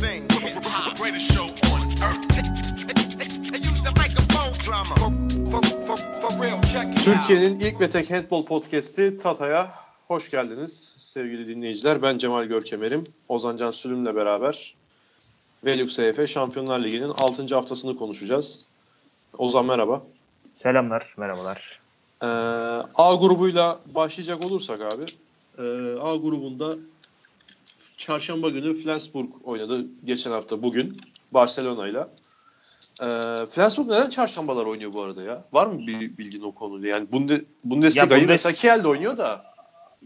thing. Hop, greatest show on earth. They use the microphone drama. For, for, for, for real, check it out. Türkiye'nin ilk ve tek handball podcast'i Tata'ya hoş geldiniz sevgili dinleyiciler. Ben Cemal Görkemer'im. Ozan Can Sülüm'le beraber Velux EF Şampiyonlar Ligi'nin 6. haftasını konuşacağız. Ozan merhaba. Selamlar, merhabalar. Ee, A grubuyla başlayacak olursak abi. e, A grubunda çarşamba günü Flensburg oynadı geçen hafta bugün Barcelona'yla. Ee, Flensburg neden çarşambalar oynuyor bu arada ya? Var mı bir bilgin o konuda? Yani Bunde, Bundesliga'yı Bundes- mesela Kiel'de oynuyor da.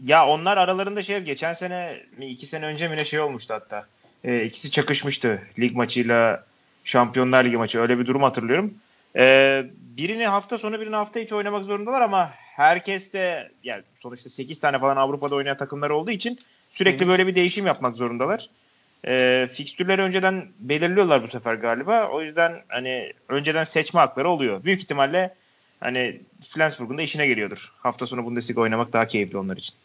Ya onlar aralarında şey geçen sene mi iki sene önce mi ne şey olmuştu hatta. Ee, ikisi çakışmıştı lig maçıyla Şampiyonlar Ligi maçı öyle bir durum hatırlıyorum. Ee, birini hafta sonu birini hafta içi oynamak zorundalar ama herkes de yani sonuçta 8 tane falan Avrupa'da oynayan takımlar olduğu için sürekli Hı. böyle bir değişim yapmak zorundalar. Ee, fikstürleri önceden belirliyorlar bu sefer galiba. O yüzden hani önceden seçme hakları oluyor. Büyük ihtimalle hani Flensburg'un da işine geliyordur. Hafta sonu Bundesliga oynamak daha keyifli onlar için.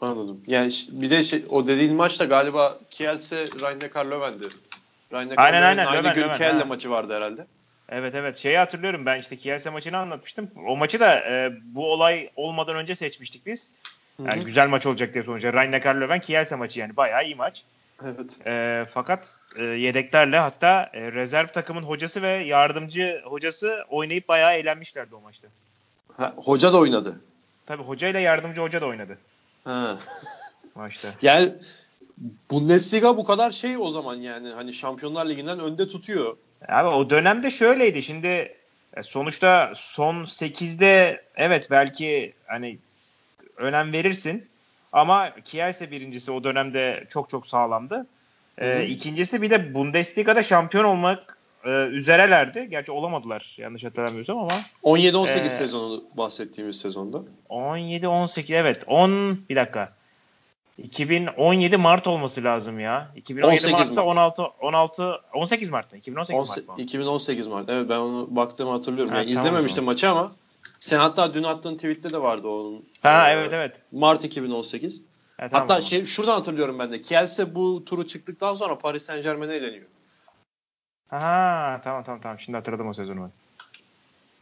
Anladım. Yani bir de şey, o dediğin maç da galiba Kiel'se Rhein-Neckar Löwen'di. Rhein-Neckar Aynen, aynen. Aynı Löwen, gün Löwen, Kiel'le maçı vardı herhalde. Evet evet şeyi hatırlıyorum ben işte Kielse maçını anlatmıştım. O maçı da e, bu olay olmadan önce seçmiştik biz. Yani Hı hı. güzel maç olacak diye sonuçta. Rhein-Neckar Löwen Kielse maçı yani bayağı iyi maç. Evet. E, fakat e, yedeklerle hatta e, rezerv takımın hocası ve yardımcı hocası oynayıp bayağı eğlenmişlerdi o maçta. Ha, hoca da oynadı. Tabii hoca ile yardımcı hoca da oynadı Ha. maçta. Yani Bundesliga bu kadar şey o zaman yani hani Şampiyonlar Ligi'nden önde tutuyor. Abi o dönemde şöyleydi. Şimdi e, sonuçta son 8'de evet belki hani önem verirsin ama Kielse birincisi o dönemde çok çok sağlamdı. E, Hı hı. ikincisi bir de Bundesliga'da şampiyon olmak e, üzerelerdi. Gerçi olamadılar yanlış hatırlamıyorsam ama 17-18 Ee, sezonu bahsettiğimiz sezonda. 17-18 evet 10 bir dakika. 2017 Mart olması lazım ya. 2017 18 Mart'sa Mart. 16 16 18 Mart mı? 2018 Mart mı? 2018 Mart. Evet ben onu baktığımı hatırlıyorum. Ha, yani tamam izlememiştim maçı ama sen hatta dün attığın tweette de vardı onun. Ha Ee, evet evet. Mart 2018. Ha, tamam Hatta şey şuradan hatırlıyorum ben de. Kielse bu turu çıktıktan sonra Paris Saint Germain'e eleniyor. Ha tamam tamam tamam şimdi hatırladım o sezonu ben.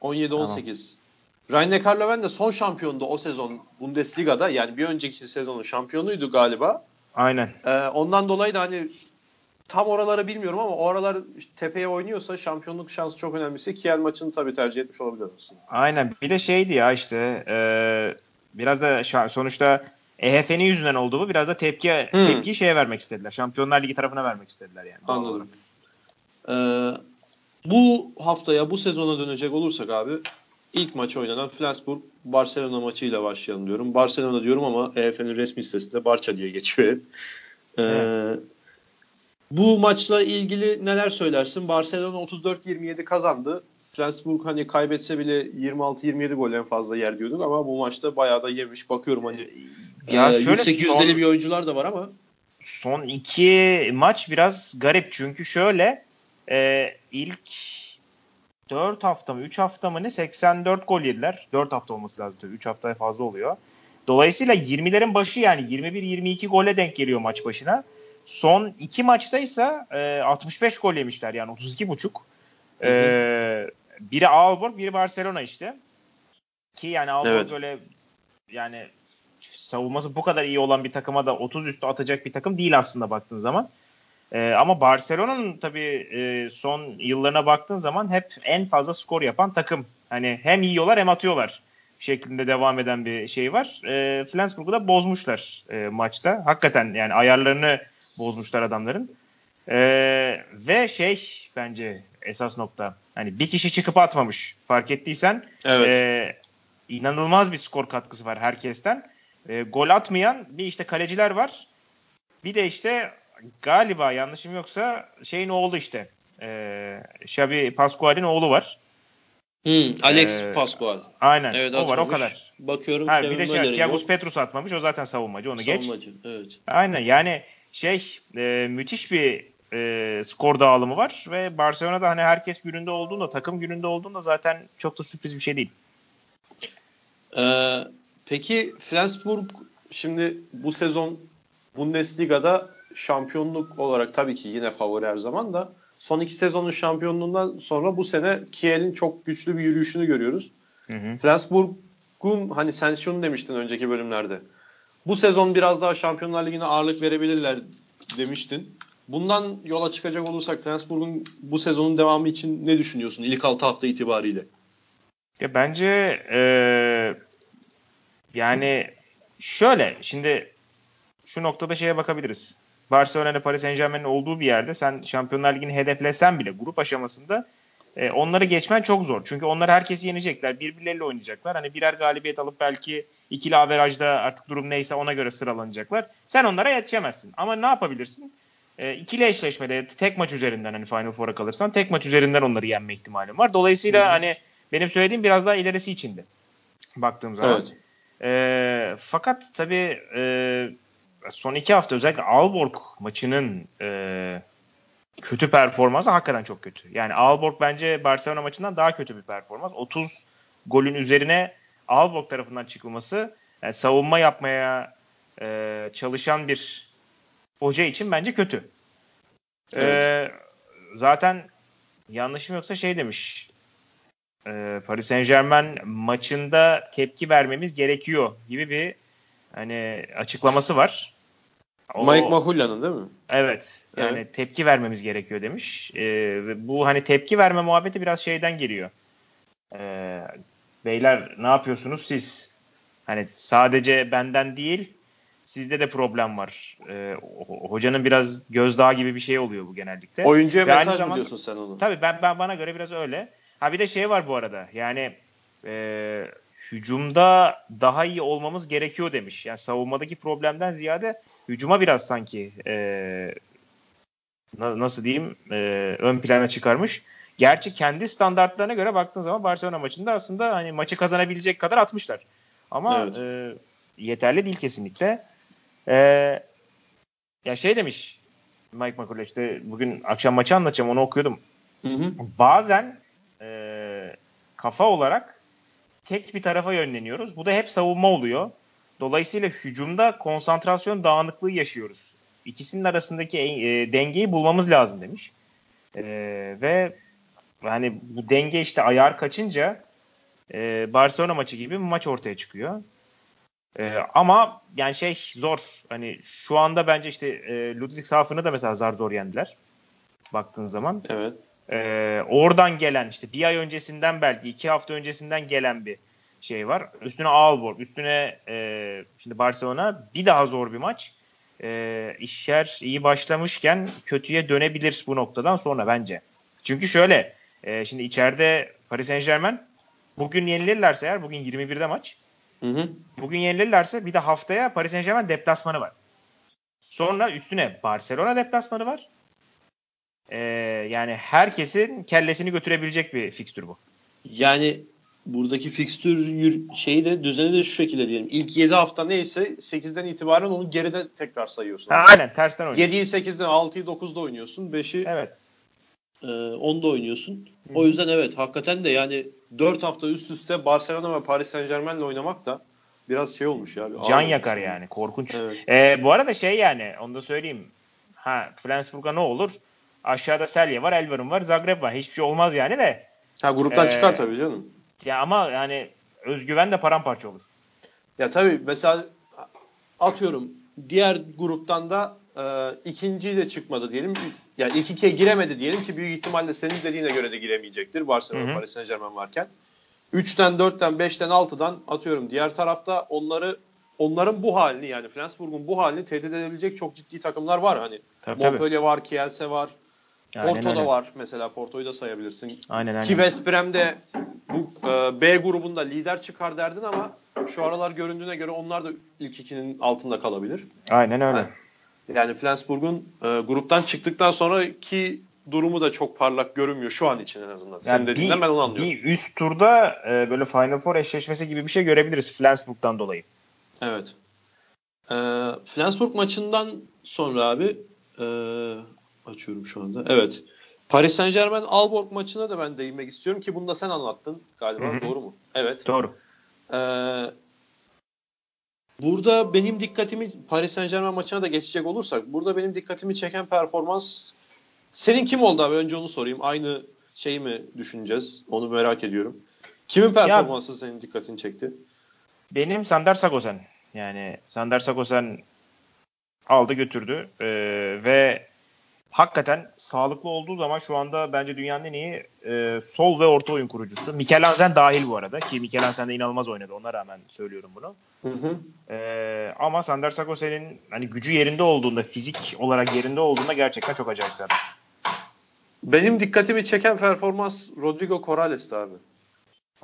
17-18. Rhein-Neckar Löwen de son şampiyondu o sezon Bundesliga'da. Yani bir önceki sezonun şampiyonuydu galiba. Aynen. Ee, ondan dolayı da hani tam oraları bilmiyorum ama o aralar işte tepeye oynuyorsa şampiyonluk şansı çok önemlisi. Kiel maçını tabii tercih etmiş olabilir aslında. Aynen. Bir de şeydi ya işte e, biraz da şa- sonuçta EHF'nin yüzünden oldu bu. Biraz da tepki Hmm. tepki şeye vermek istediler. Şampiyonlar Ligi tarafına vermek istediler yani. Anladım. Ee, bu haftaya, bu sezona dönecek olursak abi ilk maç oynanan Flensburg Barcelona maçıyla başlayalım diyorum. Barcelona diyorum ama EF'nin resmi sitesinde Barça diye geçiyor. Ee, Evet. Bu maçla ilgili neler söylersin? Barcelona 34-27 kazandı. Flensburg hani kaybetse bile 26-27 gol en fazla yer diyorduk ama bu maçta bayağı da yemiş. Bakıyorum hani Ya e, şöyle yüksek son- yüzdeli bir oyuncular da var ama Son iki maç biraz garip çünkü şöyle e, ilk 4 hafta mı 3 hafta mı ne 84 gol yediler. 4 hafta olması lazım tabii 3 haftaya fazla oluyor. Dolayısıyla 20'lerin başı yani 21-22 gole denk geliyor maç başına. Son iki maçtaysa e, 65 gol yemişler yani 32 buçuk. E, biri Aalborg, biri Barcelona işte. Ki yani Aalborg Evet. öyle yani savunması bu kadar iyi olan bir takıma da 30 üstü atacak bir takım değil aslında baktığın zaman. Ee, ama Barcelona'nın tabii e, son yıllarına baktığın zaman hep en fazla skor yapan takım. Hani hem yiyorlar hem atıyorlar şeklinde devam eden bir şey var. E, Flensburg'u da bozmuşlar e, maçta. Hakikaten yani ayarlarını bozmuşlar adamların. E, ve şey bence esas nokta hani bir kişi çıkıp atmamış fark ettiysen evet. e, inanılmaz bir skor katkısı var herkesten. E, gol atmayan bir işte kaleciler var. Bir de işte galiba yanlışım yoksa şeyin oğlu işte. E, Xabi Pascual'in oğlu var. Hmm, Alex Ee, Pascual. Aynen. Evet o var o atmamış. kadar. Bakıyorum Ha, bir de şey Thiago. Petrus atmamış. O zaten savunmacı. Onu geç. Savunmacı, Evet. Aynen yani şey e, müthiş bir e, skor dağılımı var ve Barcelona'da hani herkes gününde olduğunda takım gününde olduğunda zaten çok da sürpriz bir şey değil. Ee, peki Flensburg şimdi bu sezon Bundesliga'da şampiyonluk olarak tabii ki yine favori her zaman da son iki sezonun şampiyonluğundan sonra bu sene Kiel'in çok güçlü bir yürüyüşünü görüyoruz. Hı hı. Flensburg'un hani sen şunu demiştin önceki bölümlerde. Bu sezon biraz daha Şampiyonlar Ligi'ne ağırlık verebilirler demiştin. Bundan yola çıkacak olursak Flensburg'un bu sezonun devamı için ne düşünüyorsun ilk 6 hafta itibariyle? Ya bence eee, yani şöyle şimdi şu noktada şeye bakabiliriz. Barcelona ile Paris Saint Germain'in olduğu bir yerde sen Şampiyonlar Ligi'ni hedeflesen bile grup aşamasında e, onları geçmen çok zor. Çünkü onlar herkesi yenecekler. Birbirleriyle oynayacaklar. Hani birer galibiyet alıp belki ikili averajda artık durum neyse ona göre sıralanacaklar. Sen onlara yetişemezsin. Ama ne yapabilirsin? E, ikili eşleşmede tek maç üzerinden hani Final Four'a kalırsan tek maç üzerinden onları yenme ihtimalin var. Dolayısıyla Hı hı. hani benim söylediğim biraz daha ilerisi içindi. Baktığım zaman. Evet. E, fakat tabii e, son iki hafta özellikle Aalborg maçının e, kötü performansı hakikaten çok kötü. Yani Aalborg bence Barcelona maçından daha kötü bir performans. 30 golün üzerine Aalborg tarafından çıkılması yani savunma yapmaya e, çalışan bir hoca için bence kötü. E, Evet. zaten yanlışım yoksa şey demiş e, Paris Saint Germain maçında tepki vermemiz gerekiyor gibi bir hani açıklaması var. O- Mike Mahulla'nın değil mi? Evet. Yani Evet. tepki vermemiz gerekiyor demiş. Ve bu hani tepki verme muhabbeti biraz şeyden geliyor. Ee, beyler ne yapıyorsunuz siz? Hani sadece benden değil sizde de problem var. Ee, ho- hocanın biraz gözdağı gibi bir şey oluyor bu genellikle. Oyuncuya Ve mesaj mı diyorsun sen onu? Tabii ben, ben bana göre biraz öyle. Ha bir de şey var bu arada. Yani e, hücumda daha iyi olmamız gerekiyor demiş. Yani savunmadaki problemden ziyade hücuma biraz sanki e, na- nasıl diyeyim e, ön plana çıkarmış. Gerçi kendi standartlarına göre baktığın zaman Barcelona maçında aslında hani maçı kazanabilecek kadar atmışlar. Ama Evet. e, yeterli değil kesinlikle. E, ya şey demiş Mike McCullough işte bugün akşam maçı anlatacağım onu okuyordum Hı hı. bazen e, kafa olarak tek bir tarafa yönleniyoruz. Bu da hep savunma oluyor. Dolayısıyla hücumda konsantrasyon dağınıklığı yaşıyoruz. İkisinin arasındaki e, dengeyi bulmamız lazım demiş. E, ve hani bu denge işte ayar kaçınca e, Barcelona maçı gibi bir maç ortaya çıkıyor. E, ama yani şey zor. Hani şu anda bence işte e, Ludwigshafen da mesela zar zor yendiler. Baktığın zaman. Evet. Ee, oradan gelen işte bir ay öncesinden belki iki hafta öncesinden gelen bir şey var. Üstüne Aalborg, üstüne e, şimdi Barcelona bir daha zor bir maç. E, işler iyi başlamışken kötüye dönebilir bu noktadan sonra bence. Çünkü şöyle e, şimdi içeride Paris Saint Germain bugün yenilirlerse eğer bugün 21'de maç. Hı hı. Bugün yenilirlerse bir de haftaya Paris Saint Germain deplasmanı var. Sonra üstüne Barcelona deplasmanı var. Ee, yani herkesin kellesini götürebilecek bir fikstür bu. Yani buradaki fikstür şeyi de düzeni de şu şekilde diyelim. İlk 7 hafta neyse 8'den itibaren onu geride tekrar sayıyorsun. Ha, aynen tersten oynuyor. 7'yi 8'den 6'yı 9'da oynuyorsun. 5'i Evet. E, 10'da oynuyorsun. Hı O yüzden evet hakikaten de yani 4 hafta üst üste Barcelona ve Paris Saint Germain'le oynamak da biraz şey olmuş ya. bir Can yakar olmuş. yani. Korkunç. Evet. Ee, bu arada şey yani onu da söyleyeyim. Ha Flensburg'a ne olur? Aşağıda Celje var, Elverum var, Zagreb var. Hiçbir şey olmaz yani de. Ha gruptan Ee, çıkar tabii canım. Ya ama yani özgüven de paramparça olur. Ya tabii mesela atıyorum diğer gruptan da e, ikinciyle çıkmadı diyelim. Yani ilk ikiye giremedi diyelim ki büyük ihtimalle senin dediğine göre de giremeyecektir Barcelona, Hı hı. Paris Saint Germain varken. 3'ten 4'ten 5'ten 6'dan atıyorum diğer tarafta onları onların bu halini yani Flensburg'un bu halini tehdit edebilecek çok ciddi takımlar var hani. Tabii, tabii. Montpellier var, Kielse var, Aynen Porto da var mesela Porto'yu da sayabilirsin. Aynen aynen. Ki West Brom'de bu e, B grubunda lider çıkar derdin ama şu aralar göründüğüne göre onlar da ilk ikinin altında kalabilir. Aynen öyle. Yani Flensburg'un e, gruptan çıktıktan sonraki durumu da çok parlak görünmüyor şu an için en azından. Senin Yani dediğinden bir, ben onu anlıyorum. bir üst turda e, böyle Final Four eşleşmesi gibi bir şey görebiliriz Flensburg'dan dolayı. Evet. E, Flensburg maçından sonra abi e, açıyorum şu anda. Evet. Paris Saint Germain Aalborg maçına da ben değinmek istiyorum ki bunu da sen anlattın galiba. Hı hı. Doğru mu? Evet. Doğru. Ee, Burada benim dikkatimi Paris Saint Germain maçına da geçecek olursak burada benim dikkatimi çeken performans senin kim oldu abi? Önce onu sorayım. Aynı şeyi mi düşüneceğiz? Onu merak ediyorum. Kimin performansı ya, senin dikkatini çekti? Benim Sander Sagosen. Yani Sander Sagosen aldı götürdü ee, ve hakikaten sağlıklı olduğu zaman şu anda bence dünyanın en iyi e, sol ve orta oyun kurucusu. Mikel Anzen dahil bu arada ki Mikel Anzen de inanılmaz oynadı ona rağmen söylüyorum bunu. Hı hı. E, ama Sander Sagosen'in hani gücü yerinde olduğunda fizik olarak yerinde olduğunda gerçekten çok acayip bir adam. Benim dikkatimi çeken performans Rodrigo Corrales'ti abi.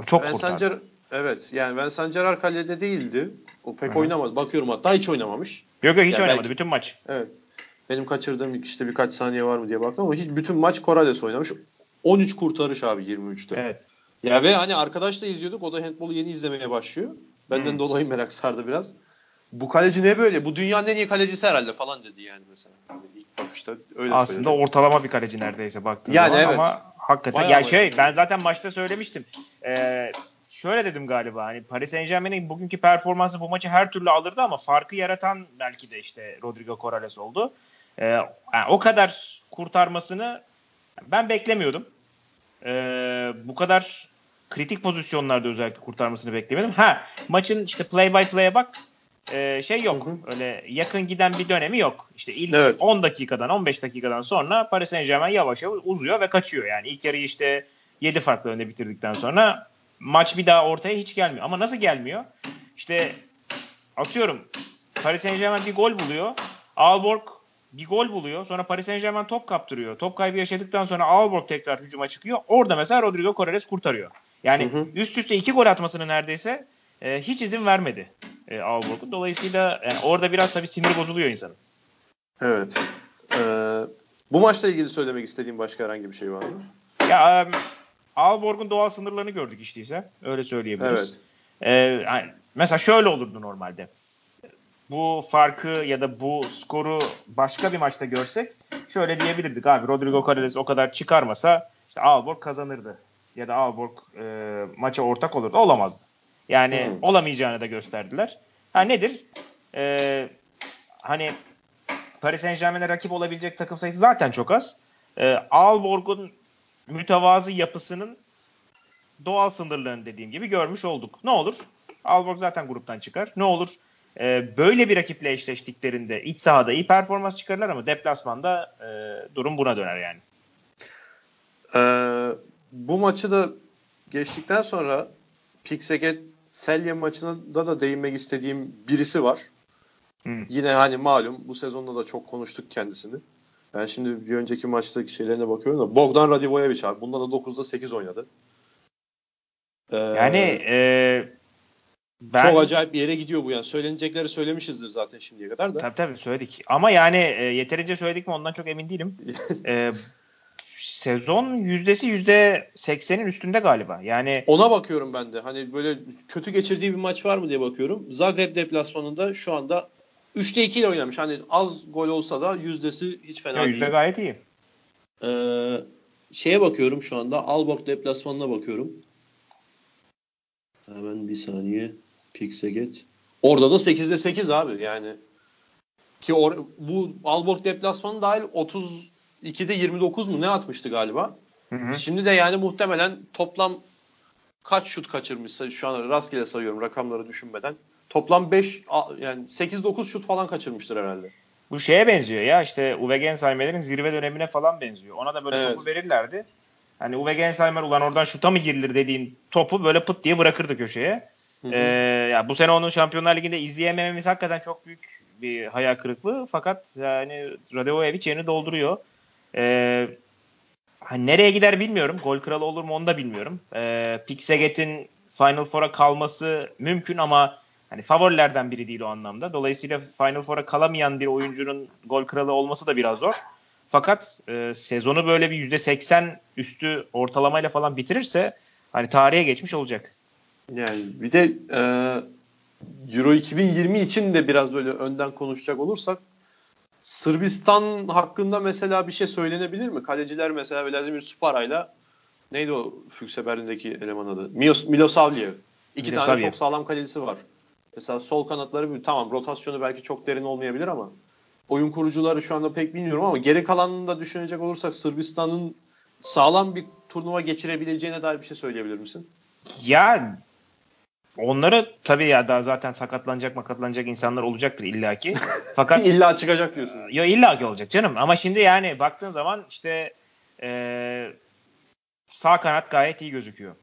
çok ben kurtardı. Sancar, evet yani ben Sancar kalede değildi. O pek Hı-hı. oynamadı. Bakıyorum hatta hiç oynamamış. Yok yok hiç yani oynamadı belki, bütün maç. Evet. Benim kaçırdığım işte birkaç saniye var mı diye baktım ama hiç bütün maç Corrales oynamış. 13 kurtarış abi 23'te. Evet. Ya ve hani arkadaş da izliyorduk. O da handbolu yeni izlemeye başlıyor. Benden hmm. dolayı merak sardı biraz. Bu kaleci ne böyle? Bu dünyanın en iyi kalecisi herhalde falan dedi yani mesela. Yani ilk bakışta öyle Aslında söyledi. ortalama bir kaleci neredeyse baktığın yani zaman evet. ama hakikaten Bayağı ya şey yani. ben zaten maçta söylemiştim. Ee, şöyle dedim galiba hani Paris Saint Germain'in bugünkü performansı bu maçı her türlü alırdı ama farkı yaratan belki de işte Rodrigo Corrales oldu. Ee, yani o kadar kurtarmasını ben beklemiyordum. Ee, bu kadar kritik pozisyonlarda özellikle kurtarmasını beklemiyordum. Ha maçın işte play by play'e bak e, şey yok. Hı hı. Öyle yakın giden bir dönemi yok. İşte ilk evet. 10 dakikadan 15 dakikadan sonra Paris Saint Germain yavaş yavaş uzuyor ve kaçıyor. Yani ilk yarıyı işte 7 farklı önde bitirdikten sonra maç bir daha ortaya hiç gelmiyor. Ama nasıl gelmiyor? İşte atıyorum Paris Saint Germain bir gol buluyor. Aalborg bir gol buluyor. Sonra Paris Saint Germain top kaptırıyor. Top kaybı yaşadıktan sonra Aalborg tekrar hücuma çıkıyor. Orada mesela Rodrigo Corrales kurtarıyor. Yani hı hı. üst üste iki gol atmasını neredeyse e, hiç izin vermedi e, Aalborg'un. Dolayısıyla yani orada biraz tabii sinir bozuluyor insanın. Evet. Ee, bu maçla ilgili söylemek istediğim başka herhangi bir şey var mı? Ya um, Aalborg'un doğal sınırlarını gördük işte ise. Öyle söyleyebiliriz. Evet. Ee, yani mesela şöyle olurdu normalde bu farkı ya da bu skoru başka bir maçta görsek şöyle diyebilirdik abi Rodrigo Corrales o kadar çıkarmasa işte Aalborg kazanırdı ya da Aalborg e, maça ortak olurdu. Olamazdı. Yani hmm. olamayacağını da gösterdiler. Ha nedir? E, hani Paris Saint Germain'e rakip olabilecek takım sayısı zaten çok az. E, Aalborg'un mütevazı yapısının doğal sınırlarını dediğim gibi görmüş olduk. Ne olur? Aalborg zaten gruptan çıkar. Ne olur? E, böyle bir rakiple eşleştiklerinde iç sahada iyi performans çıkarırlar ama deplasmanda e, durum buna döner yani. Ee, bu maçı da geçtikten sonra Pixeget Selye maçında da değinmek istediğim birisi var. Hmm. Yine hani malum bu sezonda da çok konuştuk kendisini. Ben şimdi bir önceki maçtaki şeylerine bakıyorum da Bogdan Radivojevic abi. Bunda da 9'da 8 oynadı. Ee, yani e, ben, Çok acayip bir yere gidiyor bu yani. Söylenecekleri söylemişizdir zaten şimdiye kadar da. Tabii tabii söyledik. Ama yani e, yeterince söyledik mi ondan çok emin değilim. e, sezon yüzdesi yüzde seksenin üstünde galiba. Yani ona bakıyorum ben de. Hani böyle kötü geçirdiği bir maç var mı diye bakıyorum. Zagreb deplasmanında şu anda 3'te 2 ile oynamış. Hani az gol olsa da yüzdesi hiç fena değil. Yüzde gayet iyi. Ee, şeye bakıyorum şu anda. Alborg deplasmanına bakıyorum. Hemen bir saniye. Pixeget. Orada da 8'de 8 abi yani. Ki or, bu Alborg deplasmanı dahil 32'de 29 mu ne atmıştı galiba. Hı hı. Şimdi de yani muhtemelen toplam kaç şut kaçırmışsa şu an rastgele sayıyorum rakamları düşünmeden. Toplam 5 yani 8-9 şut falan kaçırmıştır herhalde. Bu şeye benziyor ya işte Uwe Gensheimer'in zirve dönemine falan benziyor. Ona da böyle evet. topu verirlerdi. Hani Uwe Gensheimer ulan oradan şuta mı girilir dediğin topu böyle pıt diye bırakırdı köşeye. Ee, ya bu sene onun Şampiyonlar Ligi'nde izleyemememiz hakikaten çok büyük bir hayal kırıklığı. Fakat yani Radojevic yerini dolduruyor. Ee, hani nereye gider bilmiyorum. Gol kralı olur mu onu da bilmiyorum. Ee, Pixeget'in Final Four'a kalması mümkün ama hani favorilerden biri değil o anlamda. Dolayısıyla Final Four'a kalamayan bir oyuncunun gol kralı olması da biraz zor. Fakat e, sezonu böyle bir %80 üstü ortalamayla falan bitirirse hani tarihe geçmiş olacak. Yani bir de e, Euro 2020 için de biraz böyle önden konuşacak olursak Sırbistan hakkında mesela bir şey söylenebilir mi? Kaleciler mesela Vladimir Supara'yla neydi o Fükse Berlin'deki eleman adı? Milos, Milosavljev. İki Milosavljev. tane çok sağlam kalecisi var. Mesela sol kanatları bir tamam rotasyonu belki çok derin olmayabilir ama oyun kurucuları şu anda pek bilmiyorum ama geri kalanını da düşünecek olursak Sırbistan'ın sağlam bir turnuva geçirebileceğine dair bir şey söyleyebilir misin? Ya onları tabii ya daha zaten sakatlanacak makatlanacak insanlar olacaktır illaki. Fakat illa çıkacak diyorsun. Ya illaki olacak canım. Ama şimdi yani baktığın zaman işte ee, sağ kanat gayet iyi gözüküyor.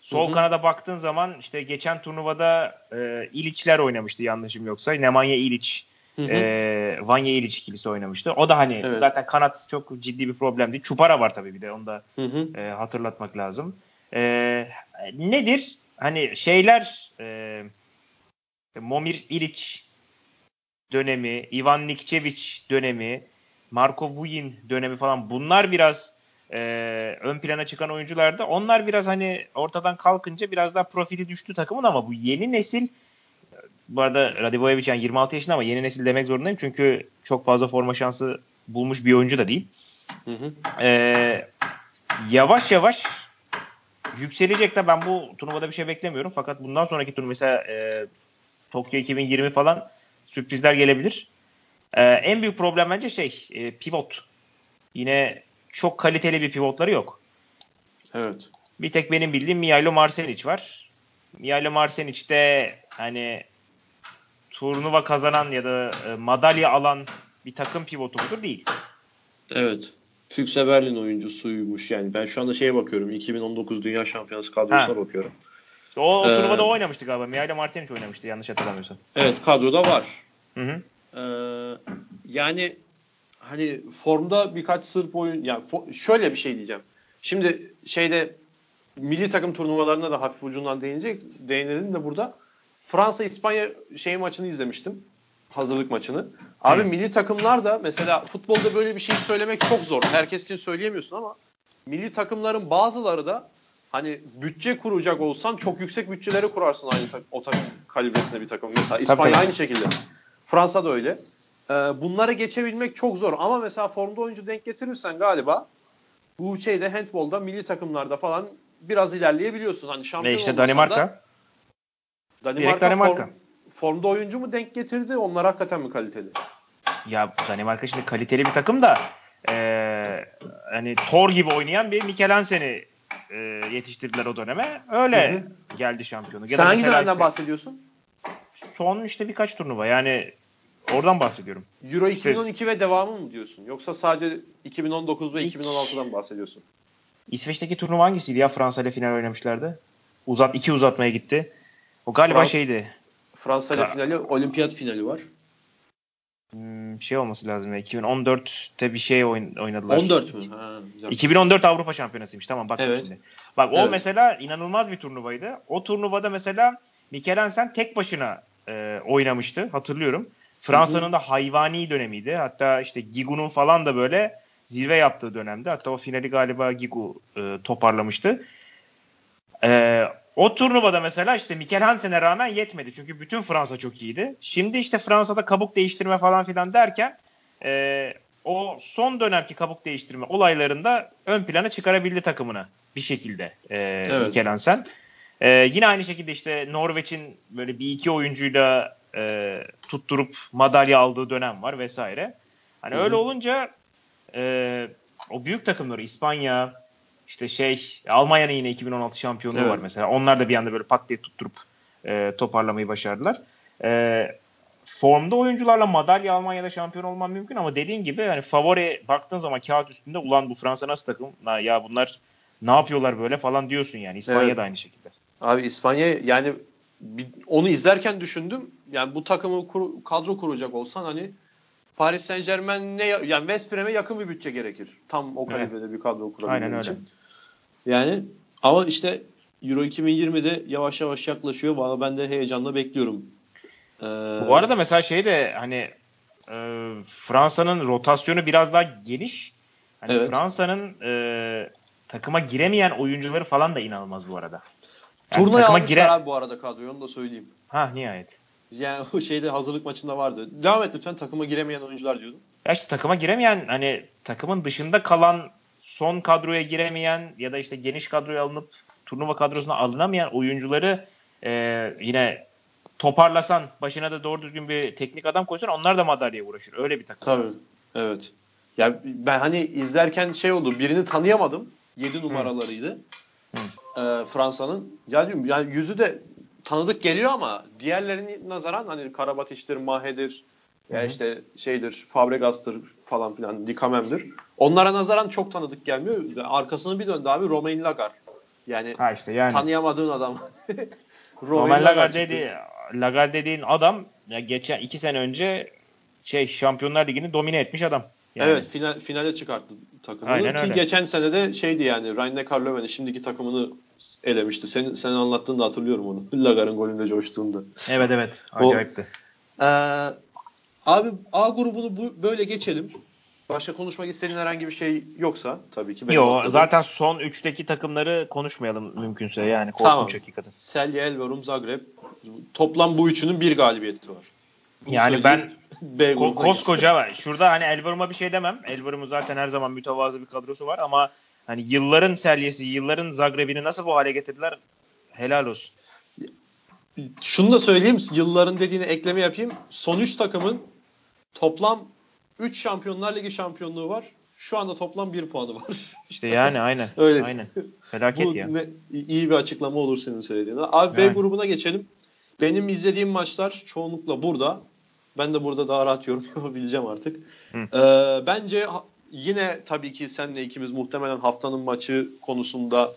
Sol hı hı. kanada baktığın zaman işte geçen turnuvada e, İliçler oynamıştı yanlışım yoksa. Nemanja İliç, hı hı. e, Vanya İliç ikilisi oynamıştı. O da hani evet. zaten kanat çok ciddi bir problem değil. Çupara var tabii bir de onu da hı. E, hatırlatmak lazım. E, nedir? Hani şeyler e, Momir İliç dönemi, Ivan Nikçeviç dönemi, Marko Vujin dönemi falan bunlar biraz e, ön plana çıkan oyunculardı. Onlar biraz hani ortadan kalkınca biraz daha profili düştü takımın ama bu yeni nesil bu arada Radivojevic yani 26 yaşında ama yeni nesil demek zorundayım çünkü çok fazla forma şansı bulmuş bir oyuncu da değil. Hı hı. Ee, yavaş yavaş yükselecek de ben bu turnuvada bir şey beklemiyorum. Fakat bundan sonraki turnuva mesela e, Tokyo 2020 falan sürprizler gelebilir. Ee, en büyük problem bence şey e, pivot. Yine çok kaliteli bir pivotları yok. Evet. Bir tek benim bildiğim Mihailo Marsenic var. Mihailo Marsenic de hani turnuva kazanan ya da e, madalya alan bir takım pivotu mudur? Değil. Evet. Füchse Berlin oyuncusuymuş yani. Ben şu anda şeye bakıyorum. 2019 Dünya Şampiyonası kadrosuna ha. bakıyorum. O, o ee, turnuvada o oynamıştı galiba. Mihailo Marsenic oynamıştı yanlış hatırlamıyorsam. Evet kadroda var. Hı hı. Ee, yani hani formda birkaç Sırp oyun yani şöyle bir şey diyeceğim. Şimdi şeyde milli takım turnuvalarına da hafif ucundan değinecek değinelim de burada. Fransa İspanya şey maçını izlemiştim. Hazırlık maçını. Abi hmm. milli takımlar da mesela futbolda böyle bir şey söylemek çok zor. Herkes için söyleyemiyorsun ama milli takımların bazıları da hani bütçe kuracak olsan çok yüksek bütçeleri kurarsın aynı tak- o takım kalibresinde bir takım. Mesela İspanya tabii, tabii. aynı şekilde. Fransa da öyle. Ee, bunları geçebilmek çok zor ama mesela formda oyuncu denk getirirsen galiba bu şeyde handbolda milli takımlarda falan biraz ilerleyebiliyorsun. Hani şampiyon Ve işte Danimarka. Da, Danimarka, Danimarka. Form, formda oyuncu mu denk getirdi? Onlar hakikaten mi kaliteli? Ya Danimarka şimdi kaliteli bir takım da ee, hani Thor gibi oynayan bir Mikkel Hansen'i e, yetiştirdiler o döneme. Öyle hı hı. geldi şampiyonu. Sen hangi dönemden işte, bahsediyorsun? Son işte birkaç turnuva. Yani Oradan bahsediyorum. Euro 2012 işte, ve devamı mı diyorsun? Yoksa sadece 2019 ve 2016'dan bahsediyorsun? İsveç'teki turnuva hangisiydi ya? Fransa ile final oynamışlardı. Uzat iki uzatmaya gitti. O galiba Frans, şeydi. Fransa ile finali, olimpiyat finali var. Hmm, şey olması lazım ya. 2014'te bir şey oynadılar. 14 mü? Ha, 2014 Avrupa Şampiyonasıymış. Tamam bak evet. şimdi. Bak o evet. mesela inanılmaz bir turnuvaydı. O turnuvada mesela Mikel Hansen tek başına e, oynamıştı. Hatırlıyorum. Fransa'nın da hayvani dönemiydi. Hatta işte Gigu'nun falan da böyle zirve yaptığı dönemde. Hatta o finali galiba Gigu e, toparlamıştı. E, o turnuvada mesela işte Mikel Hansen'e rağmen yetmedi. Çünkü bütün Fransa çok iyiydi. Şimdi işte Fransa'da kabuk değiştirme falan filan derken e, o son dönemki kabuk değiştirme olaylarında ön plana çıkarabildi takımını bir şekilde e, evet. Mikel Hansen. E, yine aynı şekilde işte Norveç'in böyle bir iki oyuncuyla e, tutturup madalya aldığı dönem var vesaire. Hani Hı-hı. öyle olunca e, o büyük takımları İspanya işte şey Almanya'nın yine 2016 şampiyonluğu evet. var mesela. Onlar da bir anda böyle pat diye tutturup e, toparlamayı başardılar. E, formda oyuncularla madalya Almanya'da şampiyon olman mümkün ama dediğin gibi hani favori baktığın zaman kağıt üstünde ulan bu Fransa nasıl takım? Ya bunlar ne yapıyorlar böyle falan diyorsun yani. İspanya evet. da aynı şekilde. Abi İspanya yani onu izlerken düşündüm. Yani bu takımı kur, kadro kuracak olsan hani Paris Saint Germain ne yani West Brom'e yakın bir bütçe gerekir. Tam o kalibrede evet. bir kadro kurabilmek için. Öyle. Yani ama işte Euro 2020'de yavaş yavaş yaklaşıyor. Valla ben de heyecanla bekliyorum. Ee, Bu arada mesela şey de hani e, Fransa'nın rotasyonu biraz daha geniş. Hani evet. Fransa'nın e, takıma giremeyen oyuncuları falan da inanılmaz bu arada. Yani Turnaya almışlar gire... abi bu arada kadroyu onu da söyleyeyim. Ha nihayet. Yani o şeyde hazırlık maçında vardı. Devam et lütfen takıma giremeyen oyuncular diyordun. Ya işte takıma giremeyen hani takımın dışında kalan son kadroya giremeyen ya da işte geniş kadroya alınıp turnuva kadrosuna alınamayan oyuncuları e, yine toparlasan başına da doğru düzgün bir teknik adam koysan onlar da madalyaya uğraşır. Öyle bir takım. Tabii. Evet. Ya ben hani izlerken şey oldu. Birini tanıyamadım. 7 numaralarıydı. Ee, Fransa'nın. Ya diyorum yani yüzü de tanıdık geliyor ama diğerlerine nazaran hani Karabatic'tir, Mahe'dir ya işte şeydir, Fabregas'tır falan filan, Dikamem'dir. Onlara nazaran çok tanıdık gelmiyor. Arkasını bir döndü abi Romain Lagar. Yani, Ha işte yani. tanıyamadığın adam. Romain Lagarde çıktı. dedi, Lagarde dediğin adam ya geçen iki sene önce şey Şampiyonlar Ligi'ni domine etmiş adam. Yani. Evet final, finale çıkarttı takımını. Aynen Ki öyle. geçen sene de şeydi yani Rhein-Neckar Löwen'i şimdiki takımını elemişti. Senin, senin anlattığında hatırlıyorum onu. Lagar'ın golünde coştuğunda. Evet evet. O- Acayipti. Abi A grubunu bu, böyle geçelim. Başka konuşmak istediğin herhangi bir şey yoksa tabii ki. benim Yo atladığım. zaten son 3'teki takımları konuşmayalım mümkünse yani korkunç Tamam. hakikaten. Celje, Elverum, Zagreb. Toplam bu üçünün bir galibiyeti var. Bunu Yani söyleyeyim. B Ko- koskoca var. Şurada hani Elverum'a bir şey demem. Elverum'un zaten her zaman mütevazı bir kadrosu var ama hani yılların Selyesi, yılların Zagreb'ini nasıl bu hale getirdiler? Helal olsun. Şunu da söyleyeyim. Yılların dediğine ekleme yapayım. Son 3 takımın toplam 3 Şampiyonlar Ligi şampiyonluğu var. Şu anda toplam 1 puanı var. İşte yani aynen. Öyle. Aynen. Felaket Bu ya. ne, iyi bir açıklama olur senin söylediğin. Abi B Yani. grubuna geçelim. Benim izlediğim maçlar çoğunlukla burada. Ben de burada daha rahat yorum yapabileceğim artık. Hı. Ee, bence yine tabii ki senle ikimiz muhtemelen haftanın maçı konusunda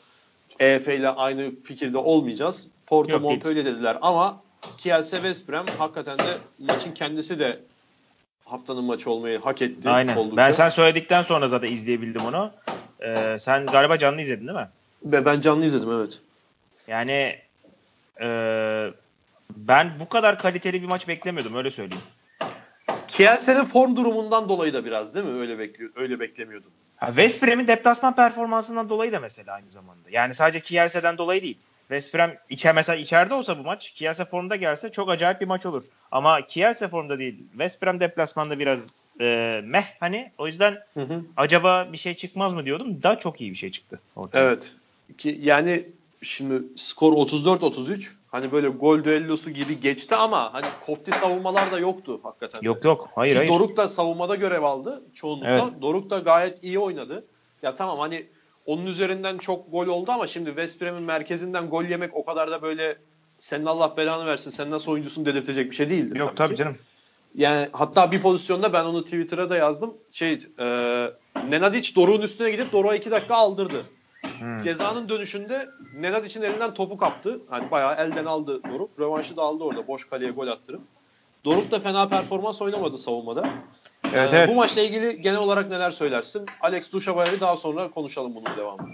EF ile aynı fikirde olmayacağız. Porto Yok, Montpellier dediler ama Kielse West Brom hakikaten de maçın kendisi de haftanın maçı olmayı hak etti. Aynen. oldukça. Ben sen söyledikten sonra zaten izleyebildim onu. Ee, sen galiba canlı izledin değil mi? Ve ben canlı izledim evet. Yani e, ben bu kadar kaliteli bir maç beklemiyordum öyle söyleyeyim. Kielse'nin form durumundan dolayı da biraz değil mi? Öyle bekliyor, öyle beklemiyordum. Ha, West Brom'in deplasman performansından dolayı da mesela aynı zamanda. Yani sadece Kielse'den dolayı değil. West Brom içe mesela içeride olsa bu maç Kielse formda gelse çok acayip bir maç olur. Ama Kielse formda değil. West Brom deplasmanda biraz e, meh hani. O yüzden Hı hı. acaba bir şey çıkmaz mı diyordum. Daha çok iyi bir şey çıktı ortaya. Evet. Ki, yani şimdi skor 34-33. Hani böyle gol düellosu gibi geçti ama hani kofti savunmalar da yoktu hakikaten. Yok yok. Hayır Ki hayır. Doruk da savunmada görev aldı çoğunlukla. Evet. Doruk da gayet iyi oynadı. Ya tamam hani onun üzerinden çok gol oldu ama şimdi West Brom'un merkezinden gol yemek o kadar da böyle senin Allah belanı versin sen nasıl oyuncusun dedirtecek bir şey değildi. Yok tabii ki. canım. Yani hatta bir pozisyonda ben onu Twitter'a da yazdım. Şey, e, Nenadic Doruk'un üstüne gidip Doruk'a 2 dakika aldırdı. Hmm. Cezanın dönüşünde Nenadic'in elinden topu kaptı. Hani bayağı elden aldı Doruk. Rövanşı da aldı orada boş kaleye gol attırıp. Doruk da fena performans oynamadı savunmada. Evet Ee, evet. Bu maçla ilgili genel olarak neler söylersin? Alex Duşabay'ı daha sonra konuşalım bunun devamını.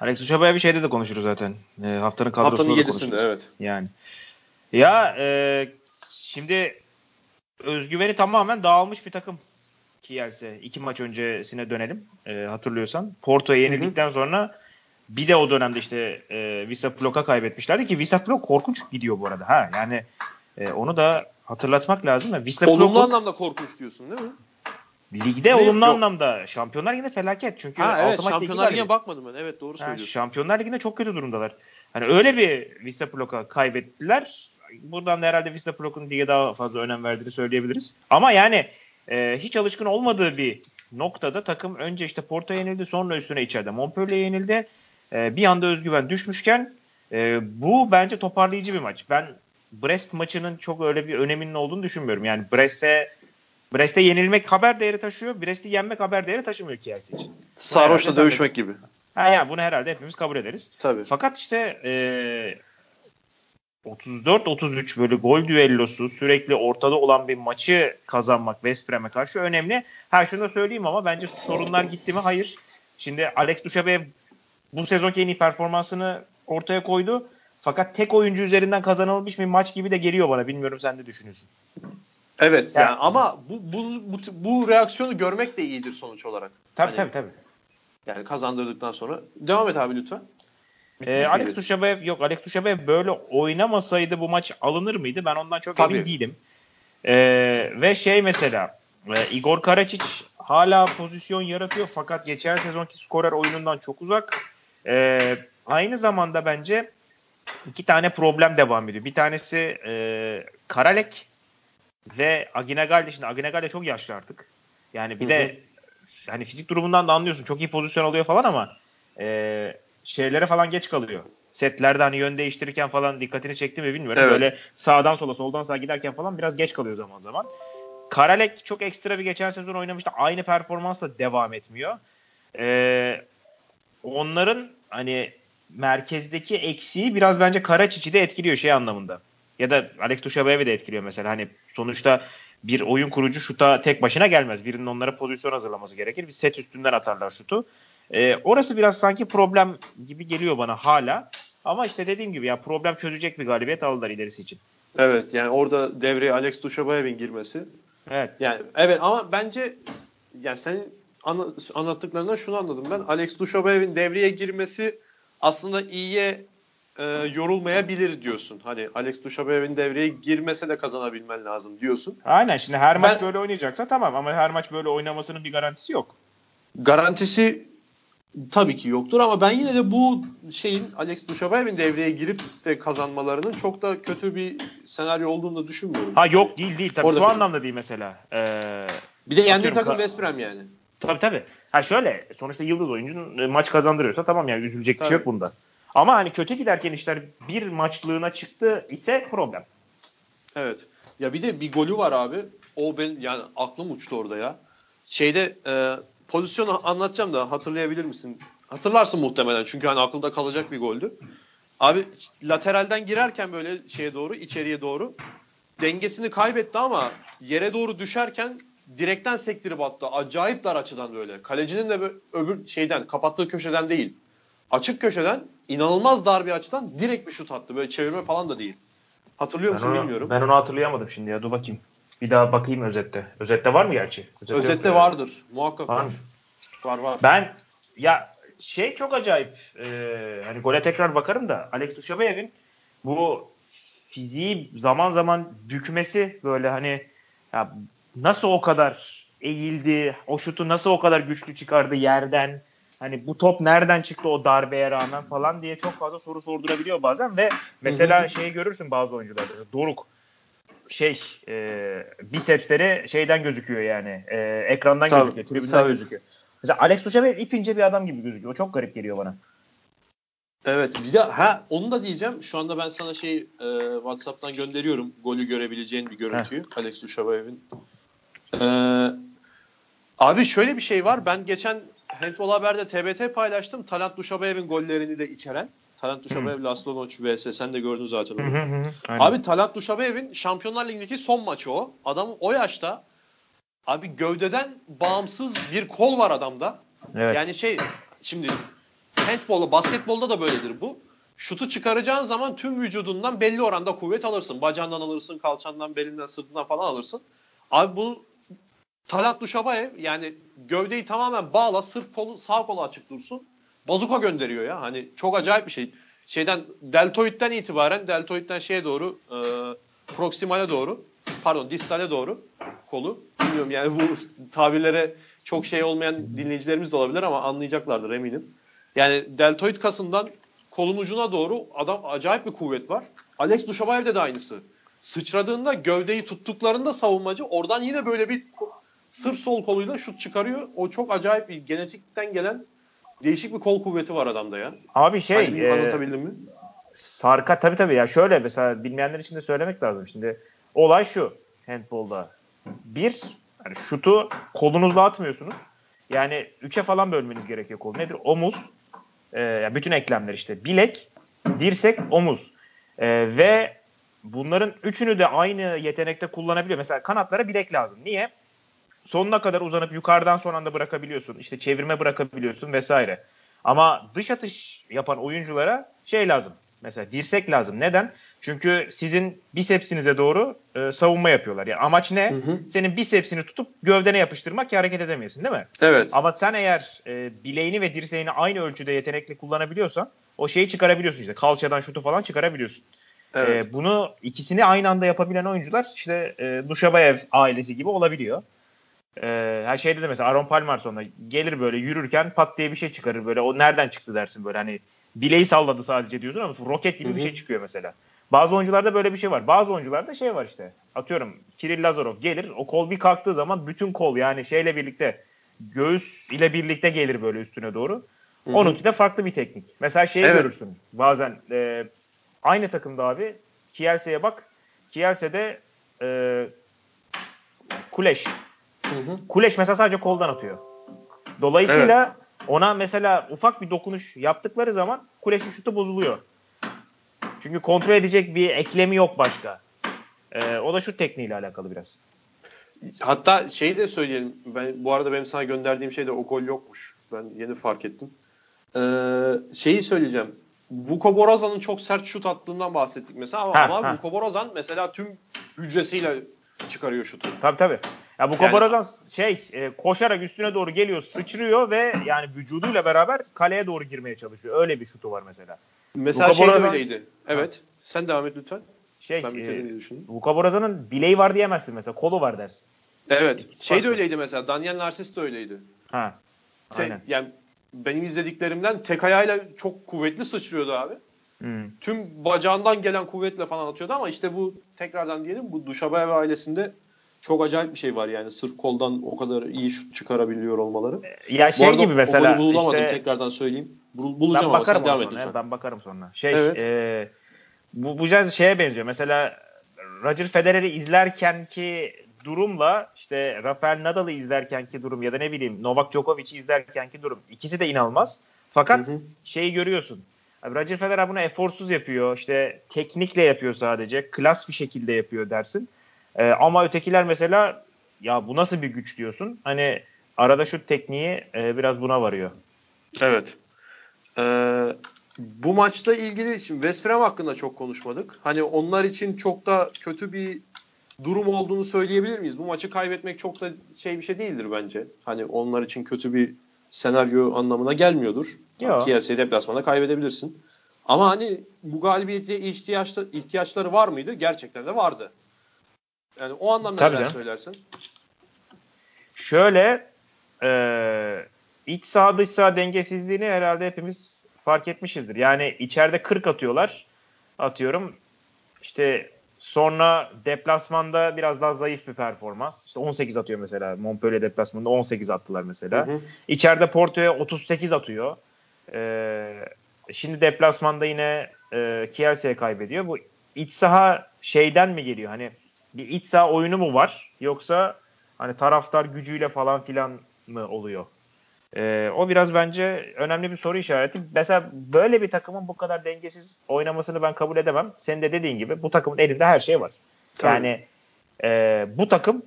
Alex Uşabaya bir şeyde de konuşuruz zaten. E, haftanın kadrosunda Haftanın da 7'sinde konuşuruz. evet. Yani. Ya e, şimdi özgüveni tamamen dağılmış bir takım Kielse. İki maç öncesine dönelim e, hatırlıyorsan. Porto'ya yenildikten sonra bir de o dönemde işte e, Visa Plok'a kaybetmişlerdi ki Visa Plok korkunç gidiyor bu arada. Ha yani e, onu da hatırlatmak lazım. Ya. Visa Olumlu Plok'un anlamda korkunç diyorsun değil mi? ligde Ne? olumlu Yok. anlamda Şampiyonlar Ligi'nde felaket. Çünkü Ha evet Şampiyonlar Ligi'ne bakmadım ben. Evet doğru Ha, söylüyorsun. Şampiyonlar Ligi'nde çok kötü durumdalar. Hani öyle bir Vista Plok'a kaybettiler. Buradan da herhalde Vista Plok'un lige daha fazla önem verdiğini söyleyebiliriz. Ama yani e, hiç alışkın olmadığı bir noktada takım önce işte Porto yenildi sonra üstüne içeride Montpellier yenildi. E, bir anda özgüven düşmüşken e, bu bence toparlayıcı bir maç. Ben Brest maçının çok öyle bir öneminin olduğunu düşünmüyorum. Yani Brest'e Brest'e yenilmek haber değeri taşıyor. Brest'i yenmek haber değeri taşımıyor Kielse için. Sarhoşla dövüşmek gibi. Ha yani bunu herhalde hepimiz kabul ederiz. Tabii. Fakat işte e, 34-33 böyle gol düellosu sürekli ortada olan bir maçı kazanmak West Brom'e karşı önemli. Ha şunu da söyleyeyim ama bence sorunlar gitti mi? Hayır. Şimdi Alex Duşabe bu sezonki en iyi performansını ortaya koydu. Fakat tek oyuncu üzerinden kazanılmış bir maç gibi de geliyor bana. Bilmiyorum sen ne düşünüyorsun? Evet Ya- yani ama bu, bu, bu, bu reaksiyonu görmek de iyidir sonuç olarak. Tabii Hani- tabii tabii. Yani kazandırdıktan sonra. Devam et abi lütfen. Ee, Bitmiş Alex miydi? Duşabev yok Alex Duşabev böyle oynamasaydı bu maç alınır mıydı? Ben ondan çok Tabii. emin değilim. Ee, ve şey mesela e, Igor Karacic hala pozisyon yaratıyor fakat geçen sezonki skorer oyunundan çok uzak. Ee, aynı zamanda bence iki tane problem devam ediyor. Bir tanesi e, Karalek ve Aginagalde. Şimdi Aginagalde çok yaşlı artık. Yani bir Hı de hani fizik durumundan da anlıyorsun. Çok iyi pozisyon alıyor falan ama e, şeylere falan geç kalıyor. Setlerde hani yön değiştirirken falan dikkatini çekti mi bilmiyorum. Evet. Böyle sağdan sola soldan sağa giderken falan biraz geç kalıyor zaman zaman. Karalek çok ekstra bir geçen sezon oynamıştı. Aynı performansla devam etmiyor. Ee, onların hani merkezdeki eksiği biraz bence Karaçic'i de etkiliyor şey anlamında. Ya da Alex Duşabayev'i de etkiliyor mesela. Hani sonuçta bir oyun kurucu şuta tek başına gelmez. Birinin onlara pozisyon hazırlaması gerekir. Bir set üstünden atarlar şutu. Ee, orası biraz sanki problem gibi geliyor bana hala. Ama işte dediğim gibi ya problem çözecek bir galibiyet aldılar ilerisi için. Evet yani orada devreye Alex Duşabayev'in girmesi. Evet. Yani evet ama bence yani senin anla- anlattıklarından şunu anladım ben. Alex Duşabayev'in devreye girmesi aslında iyiye e, yorulmayabilir diyorsun. Hani Alex Duşabayev'in devreye girmese de kazanabilmen lazım diyorsun. Aynen şimdi her maç Ben- böyle oynayacaksa tamam ama her maç böyle oynamasının bir garantisi yok. Garantisi tabii ki yoktur ama ben yine de bu şeyin Alex Duşabayev'in devreye girip de kazanmalarının çok da kötü bir senaryo olduğunu da düşünmüyorum. Ha yok değil değil tabii Orada şu anlamda değil mesela. Ee, Bir de yendiği takım West Brom yani. Tabii tabii. Ha şöyle sonuçta yıldız oyuncunun e, maç kazandırıyorsa tamam yani üzülecek bir şey yok bunda. Ama hani kötü giderken işler bir maçlığına çıktı ise problem. Evet. Ya bir de bir golü var abi. O ben yani aklım uçtu orada ya. Şeyde e, pozisyonu anlatacağım da hatırlayabilir misin? Hatırlarsın muhtemelen çünkü hani aklında kalacak bir goldü. Abi lateralden girerken böyle şeye doğru içeriye doğru dengesini kaybetti ama yere doğru düşerken direkten sektirip attı. Acayip dar açıdan böyle. Kalecinin de böyle öbür şeyden kapattığı köşeden değil. Açık köşeden inanılmaz dar bir açıdan direkt bir şut attı. Böyle çevirme falan da değil. Hatırlıyor musun onu, bilmiyorum. ben onu hatırlayamadım şimdi ya dur bakayım. Bir daha bakayım özette. Özette var mı gerçi? Özette, Özette vardır. Muhakkak Var? Var var. Ben ya şey çok acayip. Ee, hani gole tekrar bakarım da Alex Duşabayev'in bu fiziği zaman zaman bükmesi böyle hani ya nasıl o kadar eğildi, o şutu nasıl o kadar güçlü çıkardı yerden. Hani bu top nereden çıktı o darbeye rağmen falan diye çok fazla soru sordurabiliyor bazen ve mesela şeyi görürsün bazı oyuncularda. Doruk şey e, bisepsleri şeyden gözüküyor yani. E, ekrandan Tabii, gözüküyor, tribünden tabii. gözüküyor. Mesela Alex Duşabev ipince bir adam gibi gözüküyor. O çok garip geliyor bana. Evet. Bir de ha onu da diyeceğim. Şu anda ben sana şey e, WhatsApp'tan gönderiyorum. Golü görebileceğin bir görüntüyü. Alex Duşabayev'in. E, abi şöyle bir şey var. Ben geçen Handball Haber'de TBT paylaştım. Talant Duşabayev'in gollerini de içeren. Talant Duşabayev, Laslo Noç vs. Sen de gördün zaten onu. Aynen. Abi Talat Duşabayev'in Şampiyonlar Ligi'ndeki son maçı o. Adam o yaşta abi gövdeden bağımsız bir kol var adamda. evet. Yani şey şimdi handbolda, basketbolda da böyledir bu. Şutu çıkaracağın zaman tüm vücudundan belli oranda kuvvet alırsın. Bacağından alırsın, kalçandan, belinden, sırtından falan alırsın. Abi bu Talat Duşabayev yani gövdeyi tamamen bağla, sırf kolu, sağ kolu açık dursun. Bazuka gönderiyor ya. Hani çok acayip bir şey. Şeyden deltoidden itibaren deltoidden şeye doğru e, proksimale doğru pardon distale doğru kolu. Bilmiyorum yani bu tabirlere çok şey olmayan dinleyicilerimiz de olabilir ama anlayacaklardır eminim. Yani deltoid kasından kolun ucuna doğru adam acayip bir kuvvet var. Alex Duşabayev'de de aynısı. Sıçradığında gövdeyi tuttuklarında savunmacı oradan yine böyle bir sırf sol koluyla şut çıkarıyor. O çok acayip bir genetikten gelen değişik bir kol kuvveti var adamda ya. Abi şey Hani e, anlatabildim mi? sarka tabii tabii ya şöyle mesela bilmeyenler için de söylemek lazım. Şimdi olay şu handbolda. Bir yani şutu kolunuzla atmıyorsunuz. Yani üçe falan bölmeniz gerekiyor kolu. Nedir? Omuz, e, bütün eklemler işte. Bilek, dirsek, omuz. E, ve bunların üçünü de aynı yetenekte kullanabiliyor. Mesela kanatlara bilek lazım. Niye? Sonuna kadar uzanıp yukarıdan son anda bırakabiliyorsun. İşte çevirme bırakabiliyorsun vesaire. Ama dış atış yapan oyunculara şey lazım. Mesela dirsek lazım. Neden? Çünkü sizin bisepsinize doğru e, savunma yapıyorlar. Yani amaç ne? Hı hı. Senin bisepsini tutup gövdene yapıştırmak ki hareket edemeyesin değil mi? Evet. Ama sen eğer e, bileğini ve dirseğini aynı ölçüde yetenekli kullanabiliyorsan o şeyi çıkarabiliyorsun işte. Kalçadan şutu falan çıkarabiliyorsun. Evet. E, bunu ikisini aynı anda yapabilen oyuncular işte e, Duşabayev ailesi gibi olabiliyor. E, her şeyde de mesela Aaron Palmer sonra gelir böyle yürürken pat diye bir şey çıkarır böyle o nereden çıktı dersin böyle hani bileği salladı sadece diyorsun ama roket gibi Hı hı. bir şey çıkıyor mesela. Bazı oyuncularda böyle bir şey var. Bazı oyuncularda şey var işte. Atıyorum Kiril Lazarov gelir. O kol bir kalktığı zaman bütün kol yani şeyle birlikte göğüs ile birlikte gelir böyle üstüne doğru. Hı hı. Onunki de farklı bir teknik. Mesela şeyi Evet. görürsün. Bazen e, aynı takımda abi Kielce'ye bak. Kielce'de e, Kuleş. Hı hı. Kuleş mesela sadece koldan atıyor. Dolayısıyla ona mesela ufak bir dokunuş yaptıkları zaman Kuleş'in şutu bozuluyor. Çünkü kontrol edecek bir eklemi yok başka. Ee, o da şu tekniğiyle alakalı biraz. Hatta şeyi de söyleyelim. Ben bu arada benim sana gönderdiğim şeyde o gol yokmuş. Ben yeni fark ettim. Ee, şeyi söyleyeceğim. Vuko Borazan'ın çok sert şut attığından bahsettik mesela ama, Ha, ama ha. Vuko Borazan mesela tüm hücresiyle çıkarıyor şutu. Tabii tabii. Ya bu Yani- Kobarazan şey e, koşarak üstüne doğru geliyor, sıçrıyor ve yani vücuduyla beraber kaleye doğru girmeye çalışıyor. Öyle bir şutu var mesela. Mesela Vuko şey Borazan- öyleydi. Evet. Sen devam et lütfen. Şey, Ben e. Vuka Borazan'ın bileği var diyemezsin mesela. Kolu var dersin. Evet. İkisi Şey de öyleydi mesela. Daniel Narcis de öyleydi. Ha. Te- Aynen. yani benim izlediklerimden tek ayağıyla çok kuvvetli sıçrıyordu abi. Hmm. Tüm bacağından gelen kuvvetle falan atıyordu ama işte bu tekrardan diyelim bu Duşabayev ailesinde çok acayip bir şey var yani sırf koldan o kadar iyi şut çıkarabiliyor olmaları. Ya bu şey arada gibi mesela o bulamadım işte, tekrardan söyleyeyim. Bul- bulacağım ben ama bakarım sen devam et lütfen. Ben bakarım sonra. Şey Evet. e, bu bu şeye benziyor. Mesela Roger Federer'i izlerken ki durumla işte Rafael Nadal'ı izlerken ki durum ya da ne bileyim Novak Djokovic'i izlerken ki durum. İkisi de inanılmaz. Fakat Hı hı. şeyi görüyorsun. Abi Roger Federer bunu eforsuz yapıyor. İşte teknikle yapıyor sadece. Klas bir şekilde yapıyor dersin. Ee, ama ötekiler mesela ya bu nasıl bir güç diyorsun. Hani arada şu tekniği e, biraz buna varıyor. Evet. Ee, bu maçla ilgili şimdi West Brom hakkında çok konuşmadık. Hani onlar için çok da kötü bir durum olduğunu söyleyebilir miyiz? Bu maçı kaybetmek çok da şey bir şey değildir bence. Hani onlar için kötü bir senaryo anlamına gelmiyordur. Kielce deplasmanda kaybedebilirsin. Ama hani bu galibiyete ihtiyaçta, ihtiyaçları var mıydı? Gerçekten de vardı. Yani o anlamda Tabii neler canım. söylersin? Şöyle e, iç saha dış saha dengesizliğini herhalde hepimiz fark etmişizdir. Yani içeride 40 atıyorlar. Atıyorum. İşte sonra deplasmanda biraz daha zayıf bir performans. İşte 18 atıyor mesela. Montpellier deplasmanında 18 attılar mesela. Hı hı. İçeride Porto'ya 38 atıyor. Ee, şimdi deplasmanda yine e, Kielce'ye kaybediyor. Bu iç saha şeyden mi geliyor? Hani bir iç saha oyunu mu var? Yoksa hani taraftar gücüyle falan filan mı oluyor? Ee, o biraz bence önemli bir soru işareti. Mesela böyle bir takımın bu kadar dengesiz oynamasını ben kabul edemem. Senin de dediğin gibi bu takımın elinde her şey var. Tabii. Yani e, bu takım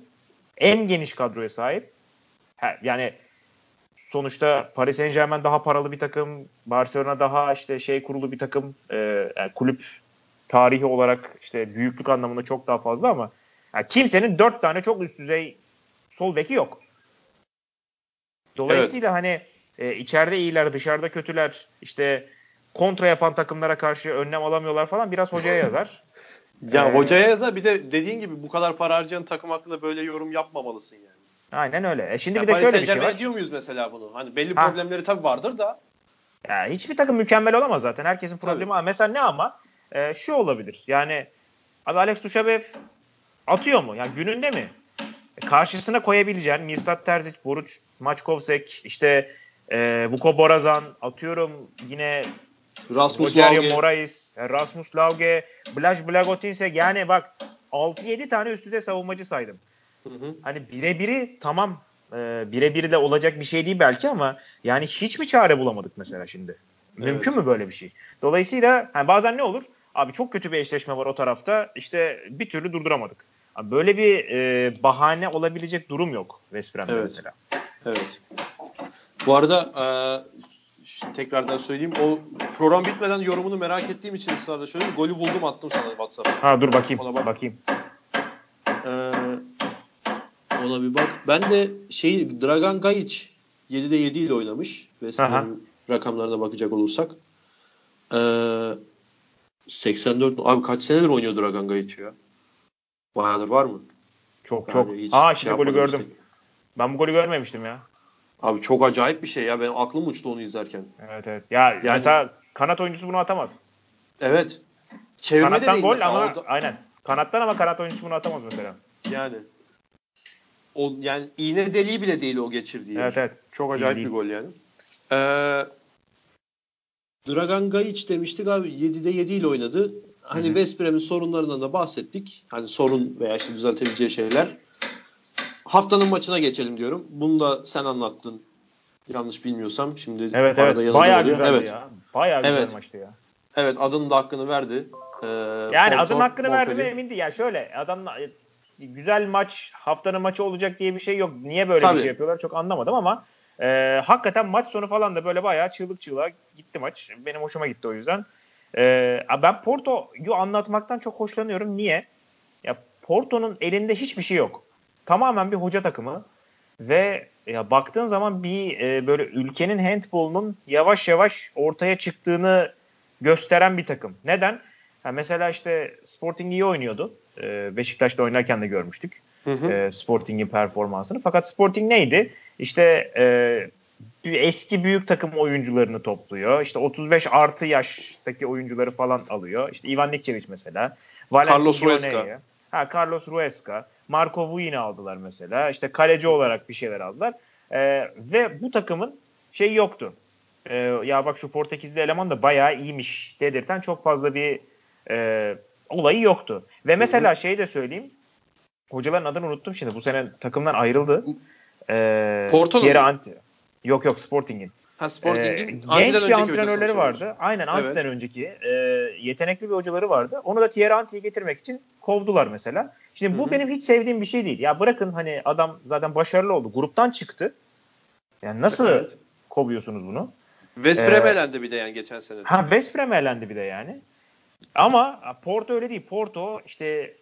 en geniş kadroya sahip. Ha, yani sonuçta Paris Saint Germain daha paralı bir takım. Barcelona daha işte şey kurulu bir takım. E, yani kulüp tarihi olarak işte büyüklük anlamında çok daha fazla ama yani kimsenin dört tane çok üst düzey sol beki yok. Dolayısıyla hani e, içeride iyiler, dışarıda kötüler. işte kontra yapan takımlara karşı önlem alamıyorlar falan biraz hocaya yazar. Ya Ee, hocaya yazar bir de dediğin gibi bu kadar para harcayan takım hakkında böyle yorum yapmamalısın yani. Aynen öyle. E şimdi Ya bir de şöyle bir şey var. diyor muyuz mesela bunu? Hani belli Ha. problemleri tabii vardır da. Ya hiçbir takım mükemmel olamaz zaten. Herkesin Tabii. problemi var. Mesela ne ama? E, şu olabilir. Yani abi Alex Duşabev atıyor mu? Yani gününde mi? Karşısına koyabileceğin Mirsat Terzic, Boruç Maçkovsek, işte e, Vuko Borazan atıyorum yine Rasmus Lauge. Morais, e, Rasmus Lauge, Blaž Blagotinsek yani bak 6-7 tane üst düzey savunmacı saydım. Hı hı. Hani birebiri tamam e, birebiri de olacak bir şey değil belki ama yani hiç mi çare bulamadık mesela şimdi? Mümkün Evet. mü böyle bir şey? Dolayısıyla hani bazen ne olur? Abi çok kötü bir eşleşme var o tarafta. İşte bir türlü durduramadık. Böyle bir e, bahane olabilecek durum yok West Brom'da Evet. mesela. Evet. Bu arada e, tekrardan söyleyeyim. O program bitmeden yorumunu merak ettiğim için ısrarla söyleyeyim. Golü buldum attım sana WhatsApp'a. Ha dur bakayım. Ona bak. Bakayım. Ee, ona bir bak. Ben de şey Dragan Gajic 7'de 7 ile oynamış. West. Brom'un rakamlarına bakacak olursak. Ee, 84 abi kaç senedir oynuyor Dragan Gajic ya? Bayağıdır var mı? Çok Yani çok. hiç Ha şey şimdi golü yapmadım gördüm. işte. Ben bu golü görmemiştim ya. Abi çok acayip bir şey ya. Benim aklım uçtu onu izlerken. Evet evet. Ya mesela kanat oyuncusu bunu atamaz. Evet. Çevirme de Kanattan değil gol mesela. ama da- aynen. Kanattan ama kanat oyuncusu bunu atamaz mesela. yani. O yani iğne deliği bile değil o geçirdiği. Evet evet. Çok acayip bir gol yani. Ee, Dragan Gajic demiştik abi 7'de 7 ile oynadı. Hani. West Brom'in sorunlarından da bahsettik. Hani sorun veya işte düzeltebileceği şeyler. Haftanın maçına geçelim diyorum. Bunu da sen anlattın. Yanlış bilmiyorsam. Şimdi Evet evet. Bayağı oluyor. güzeldi evet. ya. Bayağı güzel Evet. maçtı ya. Evet adının da hakkını verdi. Ee, Yani Porto, adının hakkını verdi mi emin değil. Yani şöyle adam güzel maç haftanın maçı olacak diye bir şey yok. Niye böyle Tabii. bir şey yapıyorlar çok anlamadım ama e, hakikaten maç sonu falan da böyle bayağı çığlık çığlığa gitti maç. Benim hoşuma gitti o yüzden. E, ben Porto'yu anlatmaktan çok hoşlanıyorum. Niye? Ya Porto'nun elinde hiçbir şey yok. Tamamen bir hoca takımı ve ya baktığın zaman bir e, böyle ülkenin handbolunun yavaş yavaş ortaya çıktığını gösteren bir takım. Neden? Ha mesela işte Sporting iyi oynuyordu. Ee, Beşiktaş'ta oynarken de görmüştük. Hı hı. e, Sporting'in performansını. Fakat Sporting neydi? İşte e, eski büyük takım oyuncularını topluyor. İşte 35 artı yaştaki oyuncuları falan alıyor. İşte Ivan Nikcevic mesela. Valentin Carlos Ruesca. Ha Carlos Ruesca. Marco Vuin'i aldılar mesela. İşte kaleci olarak bir şeyler aldılar. E, ve bu takımın şey yoktu. E, ya bak şu Portekizli eleman da bayağı iyiymiş dedirten çok fazla bir e, olayı yoktu. Ve mesela şey de söyleyeyim. Hocaların adını unuttum şimdi. Bu sene takımdan ayrıldı. E, Porto'nun? Anti. Yok yok Sporting'in. Ha Ee, Sporting'in genç Anti'den bir antrenörleri vardı. Aynen Anti'den Evet. önceki e, yetenekli bir hocaları vardı. Onu da Thierry Anti'yi getirmek için kovdular mesela. Şimdi bu Hı hı. benim hiç sevdiğim bir şey değil. Ya bırakın hani adam zaten başarılı oldu. Gruptan çıktı. Yani nasıl Evet. kovuyorsunuz bunu? West Ee, Brom'e elendi bir de yani geçen sene. Ha West Brom elendi bir de yani. Ama Porto öyle değil. Porto işte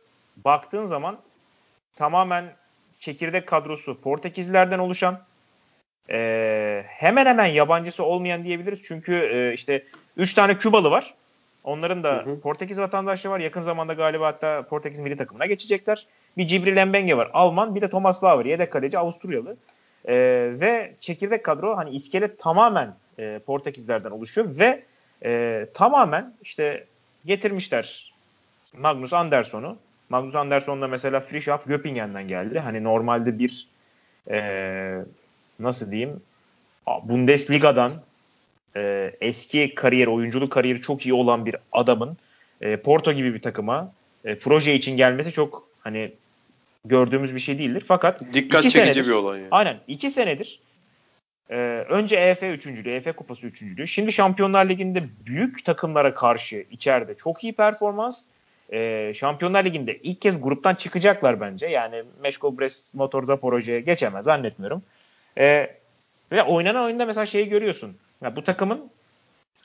baktığın zaman tamamen çekirdek kadrosu Portekizlilerden oluşan e, hemen hemen yabancısı olmayan diyebiliriz. Çünkü e, işte 3 tane Kübalı var. Onların da Hı hı. Portekiz vatandaşlığı var. Yakın zamanda galiba hatta Portekiz milli takımına geçecekler. Bir Cibril Mbenge var. Alman. Bir de Thomas Bauer. Yedek kaleci Avusturyalı. E, ve çekirdek kadro hani iskelet tamamen e, Portekizlerden oluşuyor ve e, tamamen işte getirmişler Magnus Andersson'u. Magnus Andersson da mesela Frischhoff Göppingen'den geldi. Hani normalde bir e, nasıl diyeyim Bundesliga'dan e, eski kariyer, oyunculuk kariyeri çok iyi olan bir adamın e, Porto gibi bir takıma e, proje için gelmesi çok hani gördüğümüz bir şey değildir. Fakat Dikkat çekici senedir- bir olay yani. Aynen. iki senedir e, önce EF üçüncülüğü, EF kupası üçüncülüğü. Şimdi Şampiyonlar Ligi'nde büyük takımlara karşı içeride çok iyi performans. E, Şampiyonlar Ligi'nde ilk kez gruptan çıkacaklar bence. Yani Meşko Brest Motor Zaporoje'ye geçemez zannetmiyorum. E, ve oynanan oyunda mesela şeyi görüyorsun. Ya bu takımın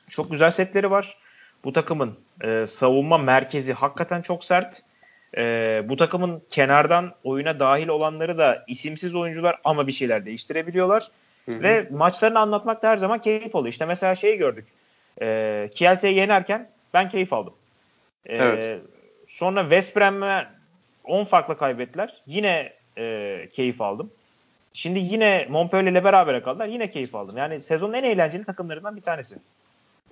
çok güzel setleri var. Bu takımın e, savunma merkezi hakikaten çok sert. E, bu takımın kenardan oyuna dahil olanları da isimsiz oyuncular ama bir şeyler değiştirebiliyorlar. Hı hı. Ve maçlarını anlatmak da her zaman keyif oluyor. İşte mesela şeyi gördük. E, Kielce'yi yenerken ben keyif aldım. E, Evet. Sonra West Brom'e 10 farklı kaybettiler. Yine e, keyif aldım. Şimdi yine Montpellier ile berabere kaldılar. Yine keyif aldım. Yani sezonun en eğlenceli takımlarından bir tanesi.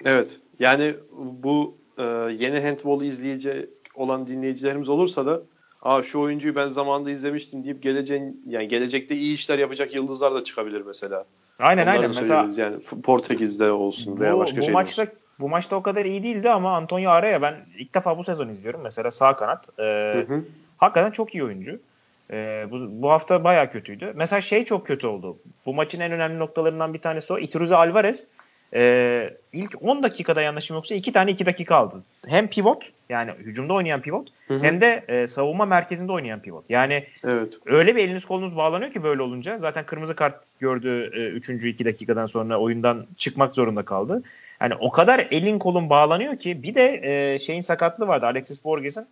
Evet. Yani bu e, yeni handball izleyici olan dinleyicilerimiz olursa da Aa şu oyuncuyu ben zamanında izlemiştim deyip geleceğin yani gelecekte iyi işler yapacak yıldızlar da çıkabilir mesela. Aynen Onları aynen. Mesela yani Portekiz'de olsun bu, veya başka bu şeyde maçta olsun. bu maçta o kadar iyi değildi ama Antonio Araya ben ilk defa bu sezon izliyorum. Mesela sağ kanat. E, Hı hı. hakikaten çok iyi oyuncu. E, bu, bu hafta bayağı kötüydü. Mesela şey çok kötü oldu. Bu maçın en önemli noktalarından bir tanesi o. Ituruze Alvarez e, ilk 10 dakikada yanlışım yoksa 2 tane 2 dakika aldı. Hem pivot yani hücumda oynayan pivot Hı hı. hem de e, savunma merkezinde oynayan pivot. Yani Evet. öyle bir eliniz kolunuz bağlanıyor ki böyle olunca. Zaten kırmızı kart gördü 3. 2 dakikadan sonra oyundan çıkmak zorunda kaldı. Yani o kadar elin kolun bağlanıyor ki bir de e, şeyin sakatlığı vardı Alexis Borges'in.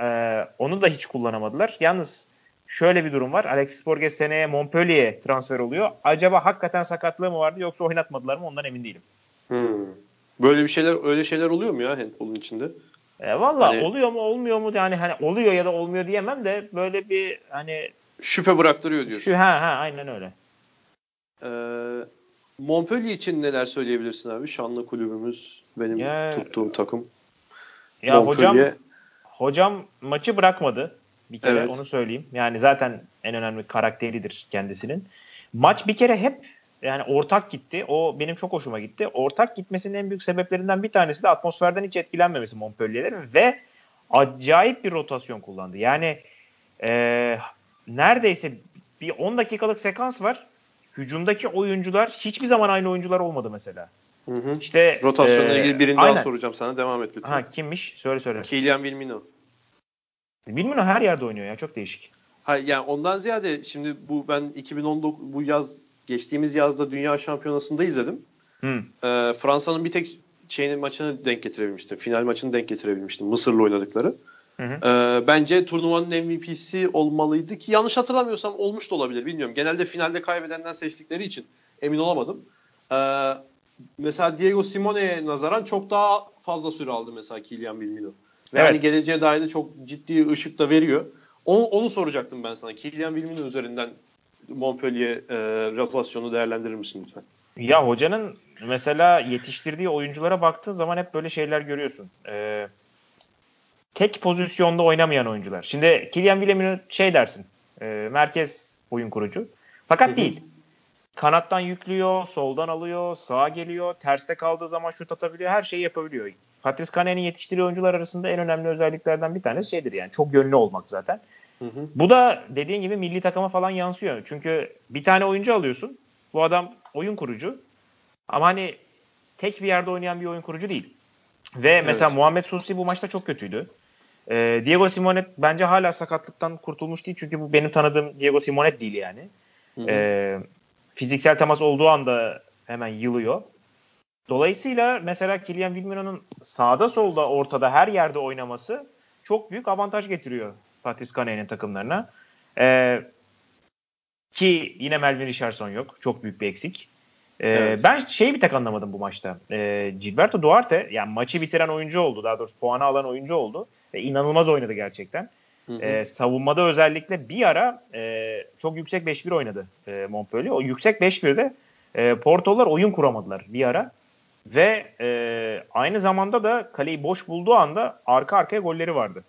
E, onu da hiç kullanamadılar. Yalnız şöyle bir durum var. Alexis Borges seneye Montpellier'e transfer oluyor. Acaba hakikaten sakatlığı mı vardı yoksa oynatmadılar mı ondan emin değilim. Hmm. Böyle bir şeyler öyle şeyler oluyor mu ya handball'un içinde? E, Valla Hani- oluyor mu olmuyor mu yani hani oluyor ya da olmuyor diyemem de böyle bir hani Şüphe bıraktırıyor diyorsun. şu ha ha aynen öyle. Ee, Montpellier için neler söyleyebilirsin abi? Şanlı kulübümüz benim Ya- tuttuğum takım. Ya hocam Montpellier- hocam maçı bırakmadı. Bir kere Evet. onu söyleyeyim. Yani zaten en önemli karakteridir kendisinin. Maç bir kere hep yani ortak gitti. O benim çok hoşuma gitti. Ortak gitmesinin en büyük sebeplerinden bir tanesi de atmosferden hiç etkilenmemesi Montpellier'lerin ve acayip bir rotasyon kullandı. Yani eee, neredeyse bir 10 dakikalık sekans var. Hücumdaki oyuncular hiçbir zaman aynı oyuncular olmadı mesela. Hı hı. İşte Rotasyonla eee, ilgili birini aynen. daha soracağım sana. Devam et lütfen. Ha kimmiş? Söyle söyle. Kylian Wilmino. Bilmiyorum her yerde oynuyor ya çok değişik. Ha, yani ondan ziyade şimdi bu ben 2019 bu yaz geçtiğimiz yazda Dünya Şampiyonası'nda izledim. Hı. Ee, Fransa'nın bir tek şeyinin maçını denk getirebilmiştim. Final maçını denk getirebilmiştim. Mısır'la oynadıkları. Hı hı. Ee, bence turnuvanın MVP'si olmalıydı ki yanlış hatırlamıyorsam olmuş da olabilir bilmiyorum. Genelde finalde kaybedenden seçtikleri için emin olamadım. Ee, mesela Diego Simone'ye nazaran çok daha fazla süre aldı mesela Kylian Wilmino. Ve Evet. hani geleceğe dair de çok ciddi ışık da veriyor. Onu, onu soracaktım ben sana. Kylian Wilmino üzerinden Montpellier e, rotasyonu değerlendirir misin lütfen? Ya hocanın mesela yetiştirdiği oyunculara baktığın zaman hep böyle şeyler görüyorsun. Ee, tek pozisyonda oynamayan oyuncular. Şimdi Kylian William'ın şey dersin. e, merkez oyun kurucu. Fakat değil. Kanattan yüklüyor, soldan alıyor, sağa geliyor, terste kaldığı zaman şut atabiliyor, her şeyi yapabiliyor. Patrice Cane'nin yetiştirdiği oyuncular arasında en önemli özelliklerden bir tanesi şeydir yani çok yönlü olmak zaten. Hı hı. Bu da dediğin gibi milli takıma falan yansıyor. Çünkü bir tane oyuncu alıyorsun. Bu adam oyun kurucu. Ama hani tek bir yerde oynayan bir oyun kurucu değil. Ve mesela Muhammed Susi bu maçta çok kötüydü. Ee, Diego Simonet bence hala sakatlıktan kurtulmuş değil. Çünkü bu benim tanıdığım Diego Simonet değil yani. Hı hı. Ee, fiziksel temas olduğu anda hemen yılıyor. Dolayısıyla mesela Kylian Wilmino'nun sağda solda ortada her yerde oynaması çok büyük avantaj getiriyor Patrice Cane'nin takımlarına. Ee, ki yine Melvin Richardson yok. Çok büyük bir eksik. Ee, Evet. Ben şeyi bir tek anlamadım bu maçta. Ee, Gilberto Duarte yani maçı bitiren oyuncu oldu. Daha doğrusu puanı alan oyuncu oldu. Ve inanılmaz oynadı gerçekten. Hı hı. Ee, savunmada özellikle bir ara e, çok yüksek 5-1 oynadı e, Montpellier. O yüksek 5-1'de e, Porto'lar oyun kuramadılar bir ara. Ve e, aynı zamanda da kaleyi boş bulduğu anda arka arkaya golleri vardı.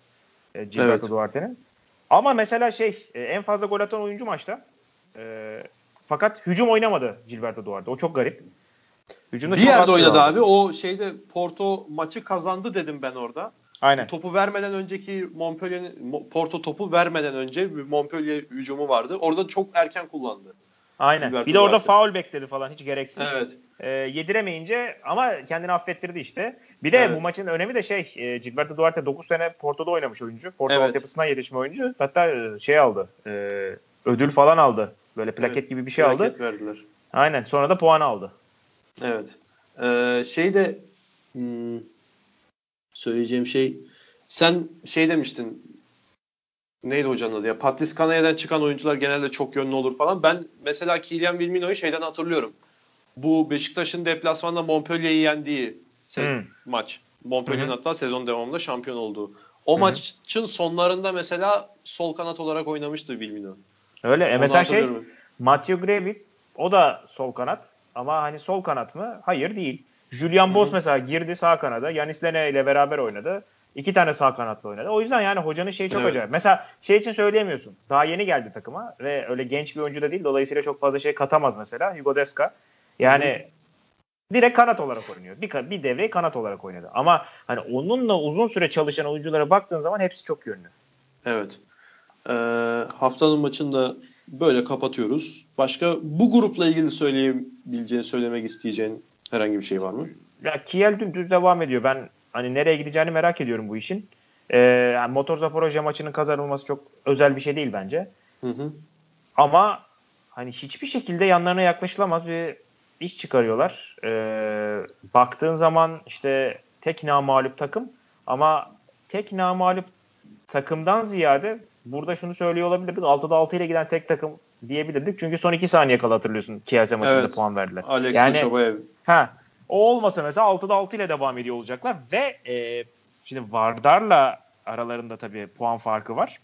E, Gilberto Evet. Duarte'nin. Ama mesela şey e, en fazla gol atan oyuncu maçta. E, fakat hücum oynamadı Gilberto Duarte. O çok garip. Hücumda bir yerde oynadı aldı. abi. O şeyde Porto maçı kazandı dedim ben orada. Aynen. Topu vermeden önceki Montpellier'in Mo- Porto topu vermeden önce bir Montpellier hücumu vardı. Orada çok erken kullandı. Aynen. Gilberto Bir de orada Duarte. faul bekledi falan hiç gereksiz. Evet. E, yediremeyince ama kendini affettirdi işte. Bir de Evet. bu maçın önemi de şey e, Gilberto Duarte 9 sene Porto'da oynamış oyuncu. Porto Evet. altyapısından yetişme oyuncu. Hatta e, şey aldı. e, ödül falan aldı. Böyle plaket Evet. gibi bir şey aldı. Plaket verdiler. Aynen. Sonra da puan aldı. Evet. Ee, şey de hmm, söyleyeceğim şey sen şey demiştin neydi hocanın adı ya Patrice Canaya'dan çıkan oyuncular genelde çok yönlü olur falan. Ben mesela Kylian Wilmino'yu şeyden hatırlıyorum. Bu Beşiktaş'ın deplasmanda Montpellier'i yendiği se- Hmm. maç. Montpellier'in hatta sezon devamında şampiyon olduğu. O Hı hı. maçın sonlarında mesela sol kanat olarak oynamıştı Wilmino. Öyle. E mesela şey. Matthew Gravit o da sol kanat. Ama hani sol kanat mı? Hayır değil. Julian hı. mesela girdi sağ kanada. Yanis Lene ile beraber oynadı. İki tane sağ kanatla oynadı. O yüzden yani hocanın şeyi çok Evet. acayip. Mesela şey için söyleyemiyorsun. Daha yeni geldi takıma ve öyle genç bir oyuncu da değil. Dolayısıyla çok fazla şey katamaz mesela. Hugo Desca. Yani direkt kanat olarak oynuyor. Bir, bir devreyi kanat olarak oynadı. Ama hani onunla uzun süre çalışan oyunculara baktığın zaman hepsi çok yönlü. Evet. Ee, haftanın maçını da böyle kapatıyoruz. Başka bu grupla ilgili söyleyebileceğin, söylemek isteyeceğin herhangi bir şey var mı? Ya Kiel dümdüz devam ediyor. Ben hani nereye gideceğini merak ediyorum bu işin. Ee, yani Motor Zaporojye maçının kazanılması çok özel bir şey değil bence. Hı hı. Ama hani hiçbir şekilde yanlarına yaklaşılamaz bir iş çıkarıyorlar. Ee, baktığın zaman işte tek namalup takım ama tek namalup takımdan ziyade burada şunu söylüyor olabilirdik. 6'da 6 ile giden tek takım diyebilirdik. Çünkü son 2 saniye kala hatırlıyorsun Kielse maçında Evet. puan verdiler. Alex Yani-. Ha, o olmasa mesela 6'da 6 ile devam ediyor olacaklar ve e, şimdi Vardar'la aralarında tabii puan farkı var.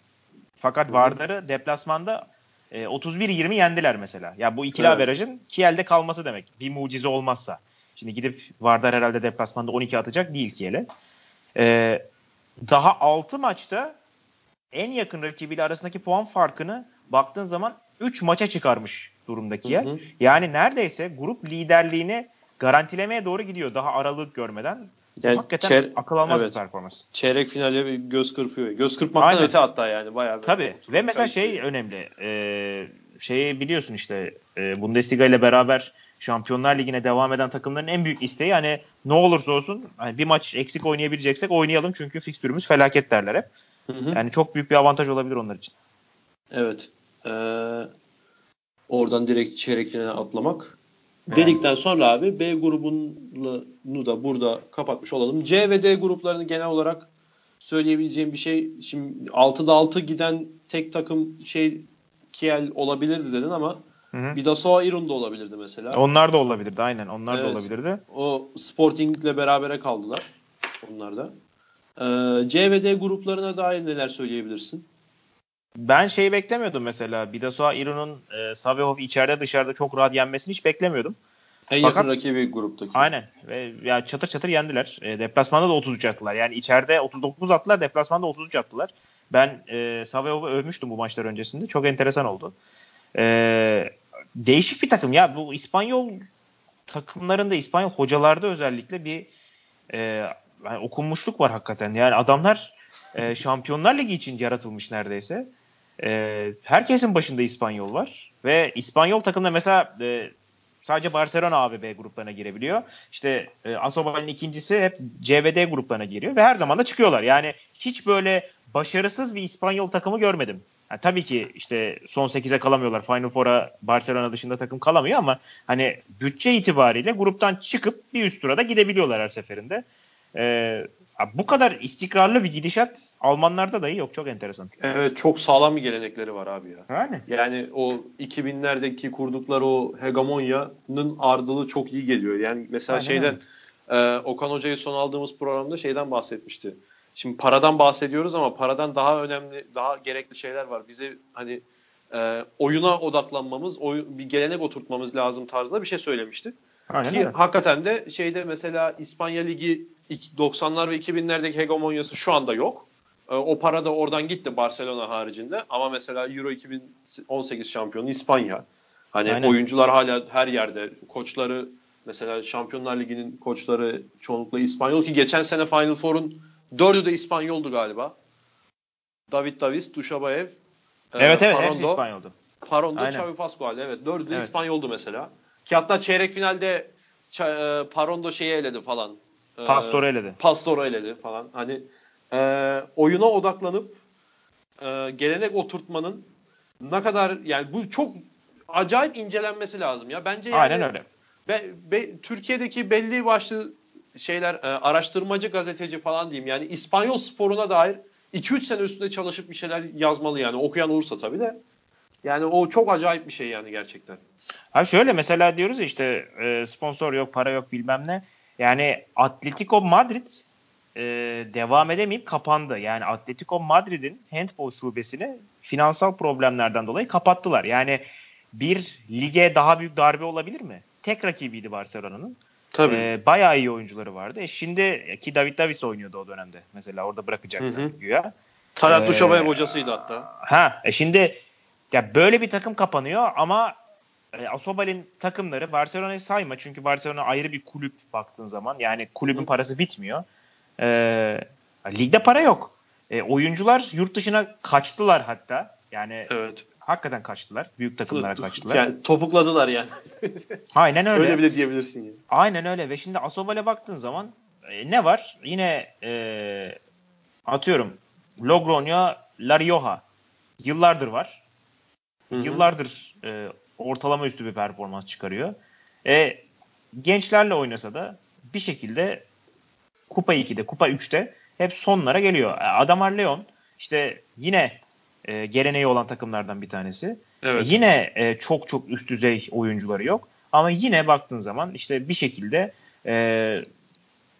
Fakat. Vardar'ı deplasmanda e, 31-20 yendiler mesela. Ya bu ikili Evet. averajın Kiel'de kalması demek. Bir mucize olmazsa. Şimdi gidip Vardar herhalde deplasmanda 12 atacak değil Kiel'e. E, daha 6 maçta en yakın rakibiyle arasındaki puan farkını baktığın zaman 3 maça çıkarmış durumda Kiel. Hı hı. Yani neredeyse grup liderliğini garantilemeye doğru gidiyor daha aralık görmeden. Yani Hakikaten akıl almaz evet. bir performans. Çeyrek finale bir göz kırpıyor. Göz kırpmaktan Aynen. öte hatta yani bayağı. bir- Tabii. Ve mesela şey önemli. Ee, şeyi biliyorsun işte e, Bundesliga ile beraber Şampiyonlar Ligi'ne devam eden takımların en büyük isteği hani ne olursa olsun hani bir maç eksik oynayabileceksek oynayalım çünkü fikstürümüz felaket derler hep. Hı hı. Yani çok büyük bir avantaj olabilir onlar için. Evet. Ee, oradan direkt çeyrek finale atlamak. Yani. Dedikten sonra abi B grubunu da burada kapatmış olalım. C ve D gruplarını genel olarak söyleyebileceğim bir şey. Şimdi 6'da 6 giden tek takım şey Kiel olabilirdi dedin ama Hı hı. Bidasoa Irun da olabilirdi mesela. Onlar da olabilirdi aynen. Onlar da Evet. olabilirdi. O Sporting'le berabere kaldılar. Onlar da. Ee, C ve D gruplarına dair neler söyleyebilirsin? Ben şeyi beklemiyordum mesela. Bidasoa İru'nun e, Savehov içeride dışarıda çok rahat yenmesini hiç beklemiyordum. En Fakat- yakın rakibi gruptaki. Aynen. Ve ya çatır çatır yendiler. E, deplasmanda da 33 attılar. Yani içeride 39 attılar, deplasmanda 33 attılar. Ben e, Saveyov'u övmüştüm bu maçlar öncesinde. Çok enteresan oldu. E, değişik bir takım ya. Bu İspanyol takımlarında, İspanyol hocalarda özellikle bir e, yani okunmuşluk var hakikaten. Yani adamlar e, Şampiyonlar Ligi için yaratılmış neredeyse. E, herkesin başında İspanyol var. Ve İspanyol takımda mesela e, sadece Barcelona abi B gruplarına girebiliyor. İşte e, Asobal'in ikincisi hep C ve D gruplarına giriyor ve her zaman da çıkıyorlar. Yani hiç böyle başarısız bir İspanyol takımı görmedim. Yani tabii ki işte son 8'e kalamıyorlar. Final Four'a Barcelona dışında takım kalamıyor ama hani bütçe itibariyle gruptan çıkıp bir üst tura da gidebiliyorlar her seferinde. Ee, bu kadar istikrarlı bir gidişat Almanlarda dahi yok. Çok enteresan. Evet çok sağlam bir gelenekleri var abi ya. Yani. Yani o 2000'lerdeki kurdukları o hegemonyanın ardılı çok iyi geliyor. Yani mesela Aynen şeyden e, Okan Hoca'yı son aldığımız programda şeyden bahsetmişti. Şimdi paradan bahsediyoruz ama paradan daha önemli, daha gerekli şeyler var. Bize hani e, oyuna odaklanmamız, oy, bir gelenek oturtmamız lazım tarzında bir şey söylemişti. Aynen Ki öyle. hakikaten de şeyde mesela İspanya Ligi 90'lar ve 2000'lerdeki hegemonyası şu anda yok. E, O para da oradan gitti Barcelona haricinde. Ama mesela Euro 2018 şampiyonu İspanya. Hani Aynen. oyuncular hala her yerde. Koçları mesela Şampiyonlar Ligi'nin koçları çoğunlukla İspanyol ki geçen sene Final Four'un dördü de İspanyoldu galiba. David Davis, Duşabaev, e, Evet evet hepsi Parondo, İspanyoldu. Parondo, Aynen. Xavi Pascual. Evet dördü de Evet. İspanyoldu mesela. Ki hatta çeyrek finalde e, Parondo şeyi eledi falan. E, Pastore eledi. Pastoro eledi falan. Hani e, oyuna odaklanıp e, gelenek oturtmanın ne kadar yani bu çok acayip incelenmesi lazım ya. Bence yani Aynen öyle. be- be- Türkiye'deki belli başlı şeyler e, araştırmacı gazeteci falan diyeyim yani İspanyol sporuna dair 2-3 sene üstünde çalışıp bir şeyler yazmalı yani okuyan olursa tabii de. Yani o çok acayip bir şey yani gerçekten. Abi şöyle mesela diyoruz ya işte e, sponsor yok, para yok bilmem ne. Yani Atletico Madrid e, devam edemeyip kapandı. Yani Atletico Madrid'in handball şubesini finansal problemlerden dolayı kapattılar. Yani bir lige daha büyük darbe olabilir mi? Tek rakibiydi Barcelona'nın. Tabii. E, bayağı iyi oyuncuları vardı. E şimdi ki David Davis oynuyordu o dönemde. Mesela orada bırakacaklar Hı hı. güya. Talat e, Duşabayev hocasıydı hatta. Ha, e şimdi ya böyle bir takım kapanıyor ama e, Asobal'in takımları Barcelona'yı sayma çünkü Barcelona ayrı bir kulüp baktığın zaman yani kulübün parası bitmiyor. E, ligde para yok. E, oyuncular yurt dışına kaçtılar hatta. Yani Evet. hakikaten kaçtılar. Büyük takımlara kaçtılar. Yani topukladılar yani. Aynen öyle. Öyle bile diyebilirsin yani. Aynen öyle ve şimdi Asobal'e baktığın zaman e, ne var? Yine e, atıyorum Logroño, La Rioja yıllardır var. Hı hı. Yıllardır e, ortalama üstü bir performans çıkarıyor. E, gençlerle oynasa da bir şekilde Kupa 2'de, Kupa 3'te hep sonlara geliyor. E, Adamar Leon işte yine e, geleneği olan takımlardan bir tanesi. Evet. E, yine e, çok çok üst düzey oyuncuları yok. Ama yine baktığın zaman işte bir şekilde e,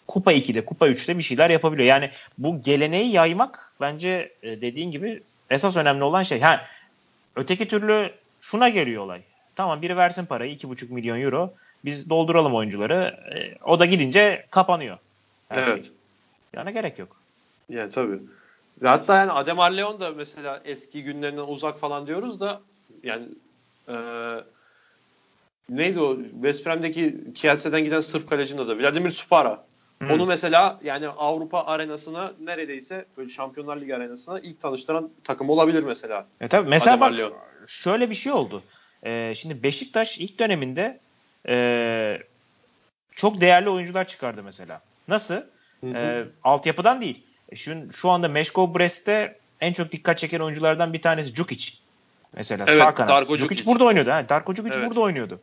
Kupa 2'de, Kupa 3'te bir şeyler yapabiliyor. Yani bu geleneği yaymak bence e, dediğin gibi esas önemli olan şey. Ha, Öteki türlü şuna geliyor olay. Tamam biri versin parayı 2,5 milyon euro. Biz dolduralım oyuncuları. E, o da gidince kapanıyor. Her evet. Yani gerek yok. Yani tabii. Ve hatta yani Ademar Leon da mesela eski günlerinden uzak falan diyoruz da yani e, neydi o West Ham'deki Kielce'den giden Sırp kalecinin adı Vladimir Supara. Hmm. Onu mesela yani Avrupa arenasına neredeyse böyle Şampiyonlar Ligi arenasına ilk tanıştıran takım olabilir mesela. E tabii mesela bak Leon. şöyle bir şey oldu. Ee, şimdi Beşiktaş ilk döneminde e, çok değerli oyuncular çıkardı mesela. Nasıl? Hı hı. E, altyapıdan değil. E, şu, şu anda Meşko Brest'te en çok dikkat çeken oyunculardan bir tanesi Djukic. Mesela evet, sağ kanat. Darko Djukic burada oynuyordu. Ha, Darko Djukic evet. burada oynuyordu.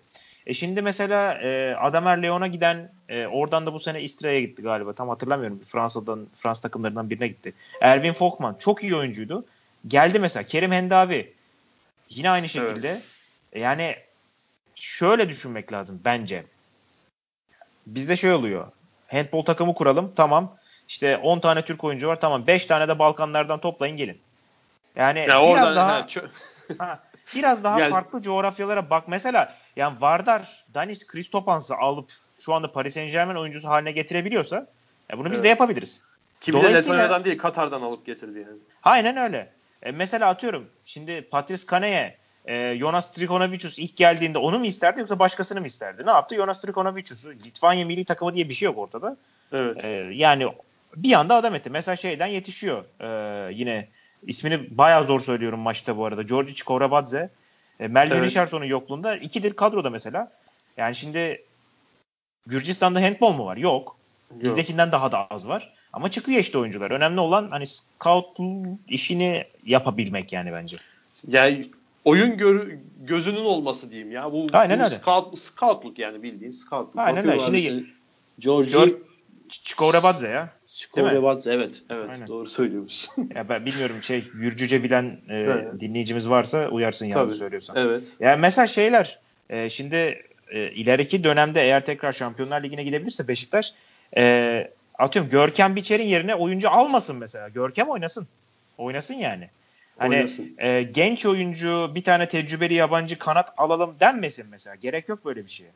E şimdi mesela e, Adamer Leon'a giden e, oradan da bu sene İstra'ya gitti galiba. Tam hatırlamıyorum. Fransa'dan Fransız takımlarından birine gitti. Erwin Fokman çok iyi oyuncuydu. Geldi mesela Kerim Hendavi yine aynı şekilde. Evet. E, yani şöyle düşünmek lazım bence. Bizde şey oluyor. Handball takımı kuralım. Tamam. İşte 10 tane Türk oyuncu var. Tamam. 5 tane de Balkanlardan toplayın gelin. Yani ya biraz oradan, daha ha, çok... ha, biraz daha yani... farklı coğrafyalara bak. Mesela yani Vardar Danis Kristopans'ı alıp şu anda Paris Saint Germain oyuncusu haline getirebiliyorsa ya bunu biz evet. de yapabiliriz. Kim de Letonya'dan değil Katar'dan alıp getirdi yani. Aynen öyle. E, mesela atıyorum şimdi Patrice Kaneye e, Jonas Trikonavicius ilk geldiğinde onu mu isterdi yoksa başkasını mı isterdi? Ne yaptı? Jonas Trikonavicius'u Litvanya milli takımı diye bir şey yok ortada. Evet. E, yani bir anda adam etti. Mesela şeyden yetişiyor e, yine ismini bayağı zor söylüyorum maçta bu arada. Georgi Kovrabadze. E, Melvin evet. Richardson'un yokluğunda ikidir kadroda mesela. Yani şimdi Gürcistan'da handball mu var? Yok. Bizdekinden daha da az var. Ama çıkıyor işte oyuncular. Önemli olan hani scout işini yapabilmek yani bence. Yani oyun gör, gözünün olması diyeyim ya. Bu, Aynen bu öyle. Scout, scoutluk yani bildiğin scoutluk. Aynen öyle. Şimdi işte, Georgi Ya. Çikovrabadze evet. Evet Aynen. doğru söylüyormuşsun. ya ben bilmiyorum şey Gürcüce bilen e, evet. dinleyicimiz varsa uyarsın yanlış Tabii. söylüyorsam. Evet. Yani mesela şeyler e, şimdi e, ileriki dönemde eğer tekrar Şampiyonlar Ligi'ne gidebilirse Beşiktaş e, atıyorum Görkem Biçer'in yerine oyuncu almasın mesela. Görkem oynasın. Oynasın yani. Hani e, genç oyuncu bir tane tecrübeli yabancı kanat alalım denmesin mesela. Gerek yok böyle bir şeye.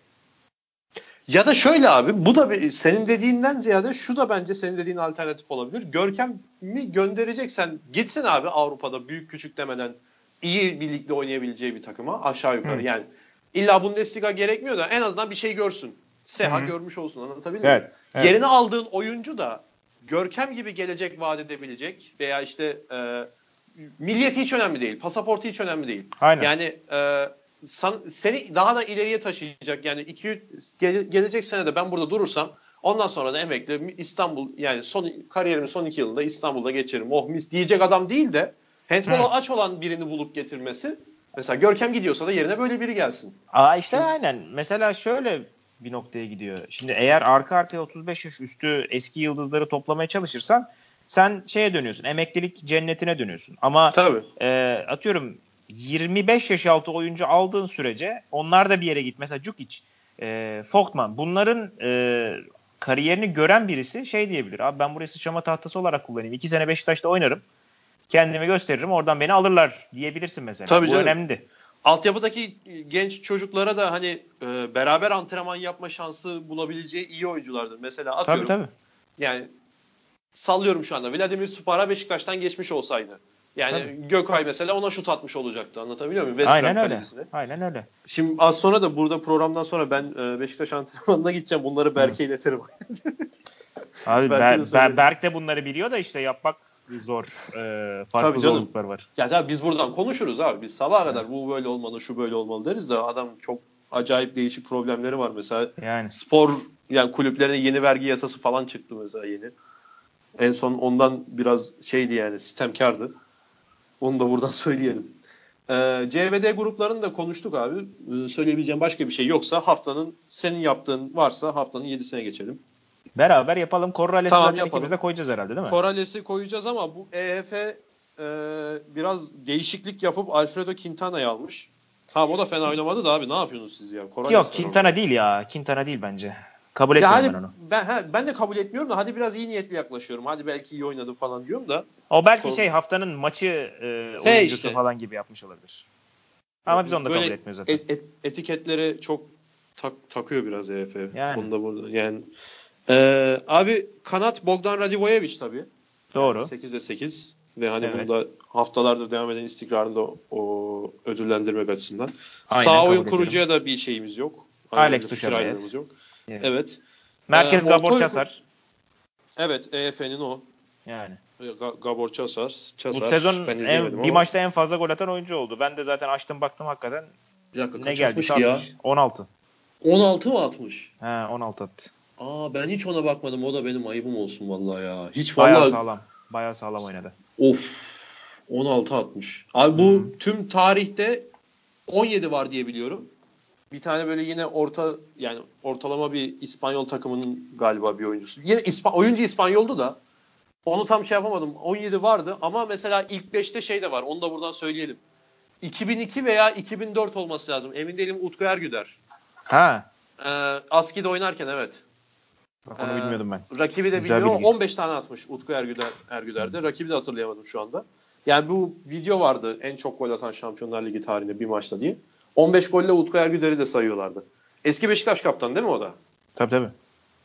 Ya da şöyle abi bu da bir, senin dediğinden ziyade şu da bence senin dediğin alternatif olabilir. Görkem mi göndereceksen gitsin abi Avrupa'da büyük küçük demeden iyi bir ligde oynayabileceği bir takıma aşağı yukarı. Hı. Yani illa Bundesliga gerekmiyor da en azından bir şey görsün. Seha Hı. görmüş olsun anlatabildim evet, mi? Evet. Yerine aldığın oyuncu da Görkem gibi gelecek vaat edebilecek veya işte e, milliyeti hiç önemli değil. Pasaportu hiç önemli değil. Aynen. Yani e, san, seni daha da ileriye taşıyacak. Yani 2 gele, gelecek senede ben burada durursam ondan sonra da emekli İstanbul yani son kariyerimin son iki yılında İstanbul'da geçiririm. Oh mis diyecek adam değil de handball'a aç olan birini bulup getirmesi. Mesela Görkem gidiyorsa da yerine böyle biri gelsin. Aa işte Şimdi, aynen. Mesela şöyle bir noktaya gidiyor. Şimdi eğer arka arkaya 35 yaş üstü eski yıldızları toplamaya çalışırsan sen şeye dönüyorsun. Emeklilik cennetine dönüyorsun. Ama Tabii. E, atıyorum 25 yaş altı oyuncu aldığın sürece onlar da bir yere git. Mesela Cukic, e, Folkman bunların e, kariyerini gören birisi şey diyebilir. Abi ben burayı sıçrama tahtası olarak kullanayım. İki sene Beşiktaş'ta oynarım. Kendimi gösteririm. Oradan beni alırlar diyebilirsin mesela. Tabii Bu canım. önemli. Altyapıdaki genç çocuklara da hani e, beraber antrenman yapma şansı bulabileceği iyi oyunculardır. Mesela atıyorum. Tabii tabii. Yani sallıyorum şu anda. Vladimir Supara Beşiktaş'tan geçmiş olsaydı. Yani Tabii. Gökay mesela ona şut atmış olacaktı. Anlatabiliyor muyum? West Aynen öyle. Aynen öyle. Şimdi az sonra da burada programdan sonra ben e, Beşiktaş antrenmanına gideceğim. Bunları Berk'e iletirim. Abi Ber, Ber, Berk de bunları biliyor da işte yapmak zor. Ee, farklı tabii zorluklar var. Ya tabii biz buradan konuşuruz abi. Biz sabaha kadar bu böyle olmalı, şu böyle olmalı deriz de adam çok acayip değişik problemleri var. Mesela yani. spor yani kulüplerine yeni vergi yasası falan çıktı mesela yeni. En son ondan biraz şeydi yani sistemkardı. Onu da buradan söyleyelim. Ee, CVD gruplarını da konuştuk abi. Ee, söyleyebileceğim başka bir şey yoksa haftanın senin yaptığın varsa haftanın 7'sine geçelim. Beraber yapalım. Corrales'i tamam, zaten yapalım. ikimiz de koyacağız herhalde değil mi? Corrales'i koyacağız ama bu EHF e, biraz değişiklik yapıp Alfredo Quintana'yı almış. Tamam o da fena oynamadı da abi ne yapıyorsunuz siz ya? Corrales Yok Quintana değil ya. Quintana değil bence. Kabul etmiyorum hadi, ben onu. Ben, he, ben de kabul etmiyorum da hadi biraz iyi niyetli yaklaşıyorum. Hadi belki iyi oynadı falan diyorum da. O belki Kor- şey haftanın maçı e, oyuncusu işte. falan gibi yapmış olabilir. Ama biz onu da Böyle kabul etmiyoruz zaten. et- et- etiketleri çok tak, takıyor biraz EF. Yani. Bunda burada yani. Ee, abi kanat Bogdan Radivojevic tabii. Doğru. 8'de 8 ve hani Evet. bunda haftalardır devam eden istikrarını da o ödüllendirmek açısından. Aynen, Sağ oyun kurucuya da bir şeyimiz yok. Alex Fikir Duşabev. ayrılığımız yok. Evet. Evet. Merkez Ee, Gabor Çasar. Evet EF'nin o. Yani. Ga- Gabor Çasar. Çasar. Bu sezon en, bir ama- maçta en fazla gol atan oyuncu oldu. Ben de zaten açtım baktım hakikaten Bir dakika ne geldi? atmış ki ya? 16. 16 mı atmış? He 16 attı. Aa ben hiç ona bakmadım. O da benim ayıbım olsun vallahi ya. Hiç Bayağı vallahi sağlam. Bayağı sağlam oynadı. of 16 atmış. Abi bu tüm tarihte 17 var diye biliyorum. Bir tane böyle yine orta yani ortalama bir İspanyol takımının galiba bir oyuncusu. Yine İspa- oyuncu İspanyoldu da onu tam şey yapamadım. 17 vardı ama mesela ilk 5'te şey de var. Onu da buradan söyleyelim. 2002 veya 2004 olması lazım. Emin değilim Utku Ergüder. Ha. Ee, Aski'de oynarken evet. Bak onu Ee, bilmiyordum ben. Rakibi de Güzel bilmiyor. bilgi. 15 tane atmış Utku Ergüder, Ergüder'de. Rakibi de hatırlayamadım şu anda. Yani bu video vardı en çok gol atan Şampiyonlar Ligi tarihinde bir maçta diye. 15 golle Utku Ergüder'i de sayıyorlardı. Eski Beşiktaş kaptan değil mi o da? Tabii tabii.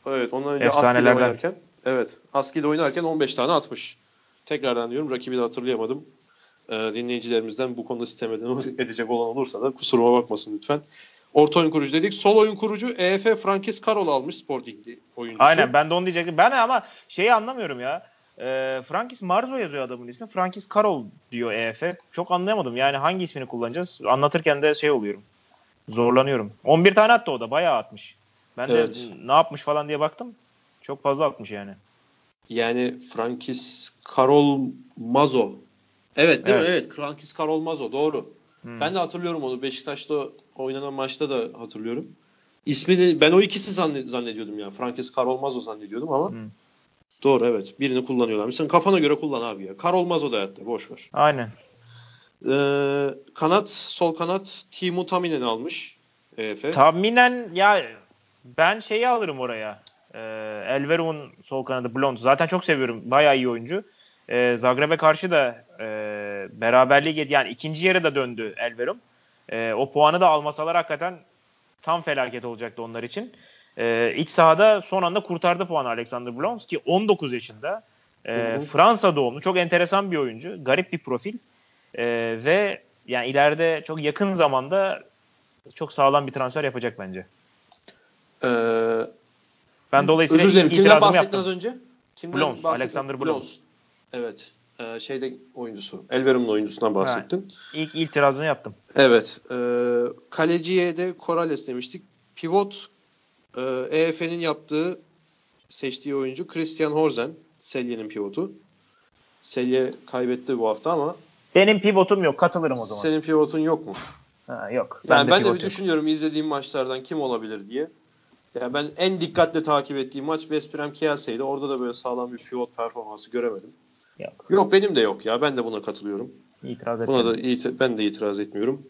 Evet ondan önce Aski'de oynarken. Evet Aski'de oynarken 15 tane atmış. Tekrardan diyorum rakibi de hatırlayamadım. Ee, dinleyicilerimizden bu konuda eden- edecek olan olursa da kusuruma bakmasın lütfen. Orta oyun kurucu dedik. Sol oyun kurucu EF Frankis Karol almış Sporting'li oyuncusu. Aynen ben de onu diyecektim. Ben ama şeyi anlamıyorum ya. E, Frankis Marzo yazıyor adamın ismi. Frankis Karol diyor EF. Çok anlayamadım. Yani hangi ismini kullanacağız? Anlatırken de şey oluyorum. Zorlanıyorum. 11 tane attı o da. Bayağı atmış. Ben Evet. de ne yapmış falan diye baktım. Çok fazla atmış yani. Yani Frankis Karol Mazo. Evet değil Evet. mi? Evet. Frankis Karol Mazo. Doğru. Hmm. Ben de hatırlıyorum onu. Beşiktaş'ta oynanan maçta da hatırlıyorum. İsmini ben o ikisi zanne- zannediyordum ya. Frankis Karol Mazo zannediyordum ama Hmm. Doğru evet. Birini kullanıyorlar. Sen kafana göre kullan abi ya. Karol Mazo da hayatta. Boş ver. Aynen. Ee, kanat, sol kanat Timu Taminen'i almış. EF. Tahminen ya ben şeyi alırım oraya. Ee, Elverum'un sol kanadı Blond. Zaten çok seviyorum. Bayağı iyi oyuncu. Ee, Zagreb'e karşı da e, beraberliği yedi. Yani ikinci yarı da döndü Elverum. Ee, o puanı da almasalar hakikaten tam felaket olacaktı onlar için. Ee, iç sahada son anda kurtardı puanı Alexander Blond ki 19 yaşında. Hı hı. Fransa doğumlu. Çok enteresan bir oyuncu. Garip bir profil. Ee, ve yani ileride çok yakın zamanda çok sağlam bir transfer yapacak bence. Ee, Ben dolayısıyla Özür dilerim. Kimden bahsettin yaptım. az önce? Kimden Blons? Alexander Blons. Evet. Ee, şeyde oyuncusu. Elverum'un oyuncusundan bahsettin. İlk itirazını yaptım. Evet. E, kaleciye de Corrales demiştik. Pivot e, EF'nin yaptığı seçtiği oyuncu Christian Horzen. Selye'nin pivotu. Selye kaybetti bu hafta ama Benim pivotum yok. Katılırım o zaman. senin pivotun yok mu? Ha, yok. Yani ben de, pivot bir yok. düşünüyorum izlediğim maçlardan kim olabilir diye. Yani ben en dikkatle takip ettiğim maç West Brom Kielce'ydi. Orada da böyle sağlam bir pivot performansı göremedim. Yok. Yok benim de yok ya. Ben de buna katılıyorum. İtiraz Buna etmedim. da iti- ben de itiraz etmiyorum.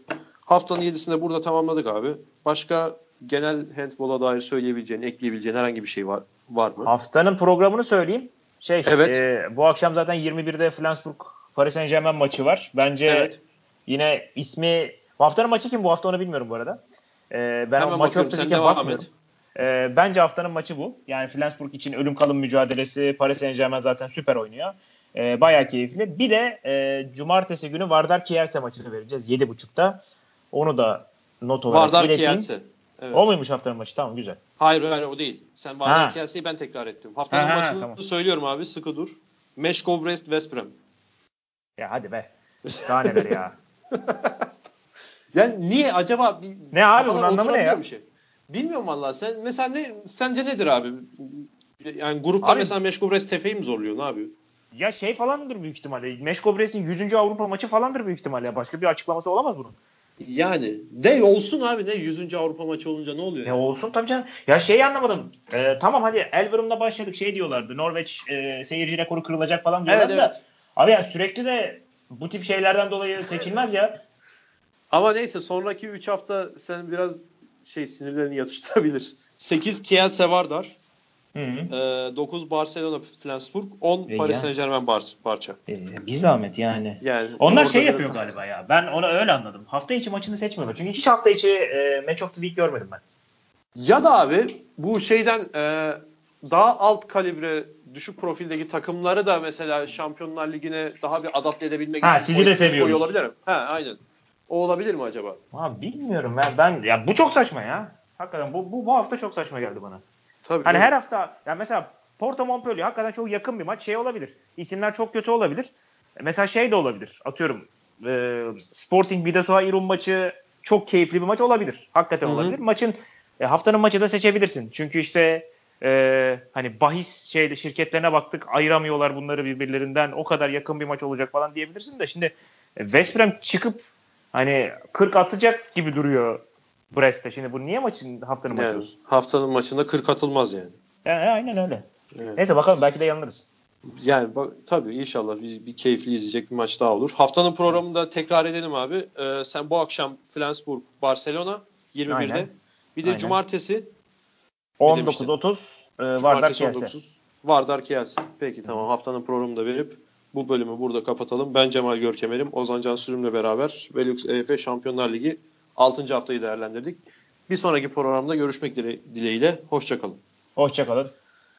Haftanın 7'sinde burada tamamladık abi. Başka genel handbola dair söyleyebileceğin, ekleyebileceğin herhangi bir şey var var mı? Haftanın programını söyleyeyim. Şey, Evet. e, bu akşam zaten 21'de Flensburg Paris Saint Germain maçı var. Bence Evet. yine ismi bu haftanın maçı kim bu hafta onu bilmiyorum bu arada. E, ben Hemen maç devam bakmıyorum. E, bence haftanın maçı bu. Yani Flensburg için ölüm kalım mücadelesi. Paris Saint Germain zaten süper oynuyor. E, bayağı keyifli. Bir de e, cumartesi günü Vardar Kielce maçını vereceğiz 7.30'da. Onu da not olarak Vardar ileteyim. Kielce. Evet. O muymuş haftanın maçı? Tamam güzel. Hayır hayır o değil. Sen. Kielce'yi ben tekrar ettim. Haftanın Ha, maçını tamam. söylüyorum abi sıkı dur. Meşkov Brest West Brom. Ya hadi be. Daha neler ya. Yani niye acaba bir Ne abi, bunun anlamı ne ya? Bir şey? Bilmiyorum vallahi. Sen mesela ne sence nedir abi? Yani grupta Abi- mesela Meşkov Brest tepeyi mi zorluyor? Ne yapıyor? Ya şey falandır büyük ihtimalle. Meşko Brest'in 100. Avrupa maçı falandır büyük ihtimalle. Ya. Başka bir açıklaması olamaz bunun. Yani de olsun abi ne 100. Avrupa maçı olunca ne oluyor? Ne olsun tabii canım. Ya şeyi anlamadım. Ee, tamam hadi Elverum'da başladık şey diyorlardı. Norveç e, seyirci rekoru kırılacak falan diyorlardı Evet, da. evet. Abi ya sürekli de bu tip şeylerden dolayı seçilmez ya. Ama neyse sonraki 3 hafta sen biraz şey sinirlerini yatıştırabilir. 8 Kielce Vardar. E, 9 Barcelona Flensburg, 10 E Paris. Saint Germain Bar Barça. Ee, bir zahmet yani. Yani Onlar şey yapıyor galiba ya. Ben onu öyle anladım. Hafta içi maçını seçmiyorlar. Çünkü hiç hafta içi e, Match of the Week görmedim ben. Ya da abi bu şeyden e, daha alt kalibre düşük profildeki takımları da mesela Şampiyonlar Ligi'ne daha bir adapte edebilmek Ha, için sizi de seviyoruz. olabilir mi? Ha aynen. O olabilir mi acaba? Abi bilmiyorum ben. Ben ya bu çok saçma ya. Hakikaten bu bu, bu hafta çok saçma geldi bana. Tabii. Hani her hafta ya mesela Porto Montpellier hakikaten çok yakın bir maç şey olabilir. İsimler çok kötü olabilir. E, Mesela şey de olabilir. Atıyorum e, Sporting Bidasoa Irun maçı çok keyifli bir maç olabilir. Hakikaten Hı hı. olabilir. Maçın e, haftanın maçı da seçebilirsin. Çünkü işte e, hani bahis şeyde şirketlerine baktık ayıramıyorlar bunları birbirlerinden. O kadar yakın bir maç olacak falan diyebilirsin de şimdi e, West Brom çıkıp hani 40 atacak gibi duruyor Brest'te. Şimdi bu niye maçın haftanın maçı yani, olsun? haftanın maçında 40 atılmaz yani. Yani, aynen öyle. Evet. Neyse bakalım belki de yanılırız. Yani bak, tabii inşallah bir, bir keyifli izleyecek bir maç daha olur. Haftanın programını da tekrar edelim abi. Ee, sen bu akşam Flensburg, Barcelona 21'de. Aynen. Bir de Aynen. cumartesi 19.30 e, Vardar Kielse. 19. Vardar Kielse. Peki tamam haftanın programını da verip bu bölümü burada kapatalım. Ben Cemal Görkemer'im. Ozan Can Sürüm'le beraber Velux EF Şampiyonlar Ligi 6. haftayı değerlendirdik. Bir sonraki programda görüşmek dile- dileğiyle. Hoşçakalın. Hoşçakalın.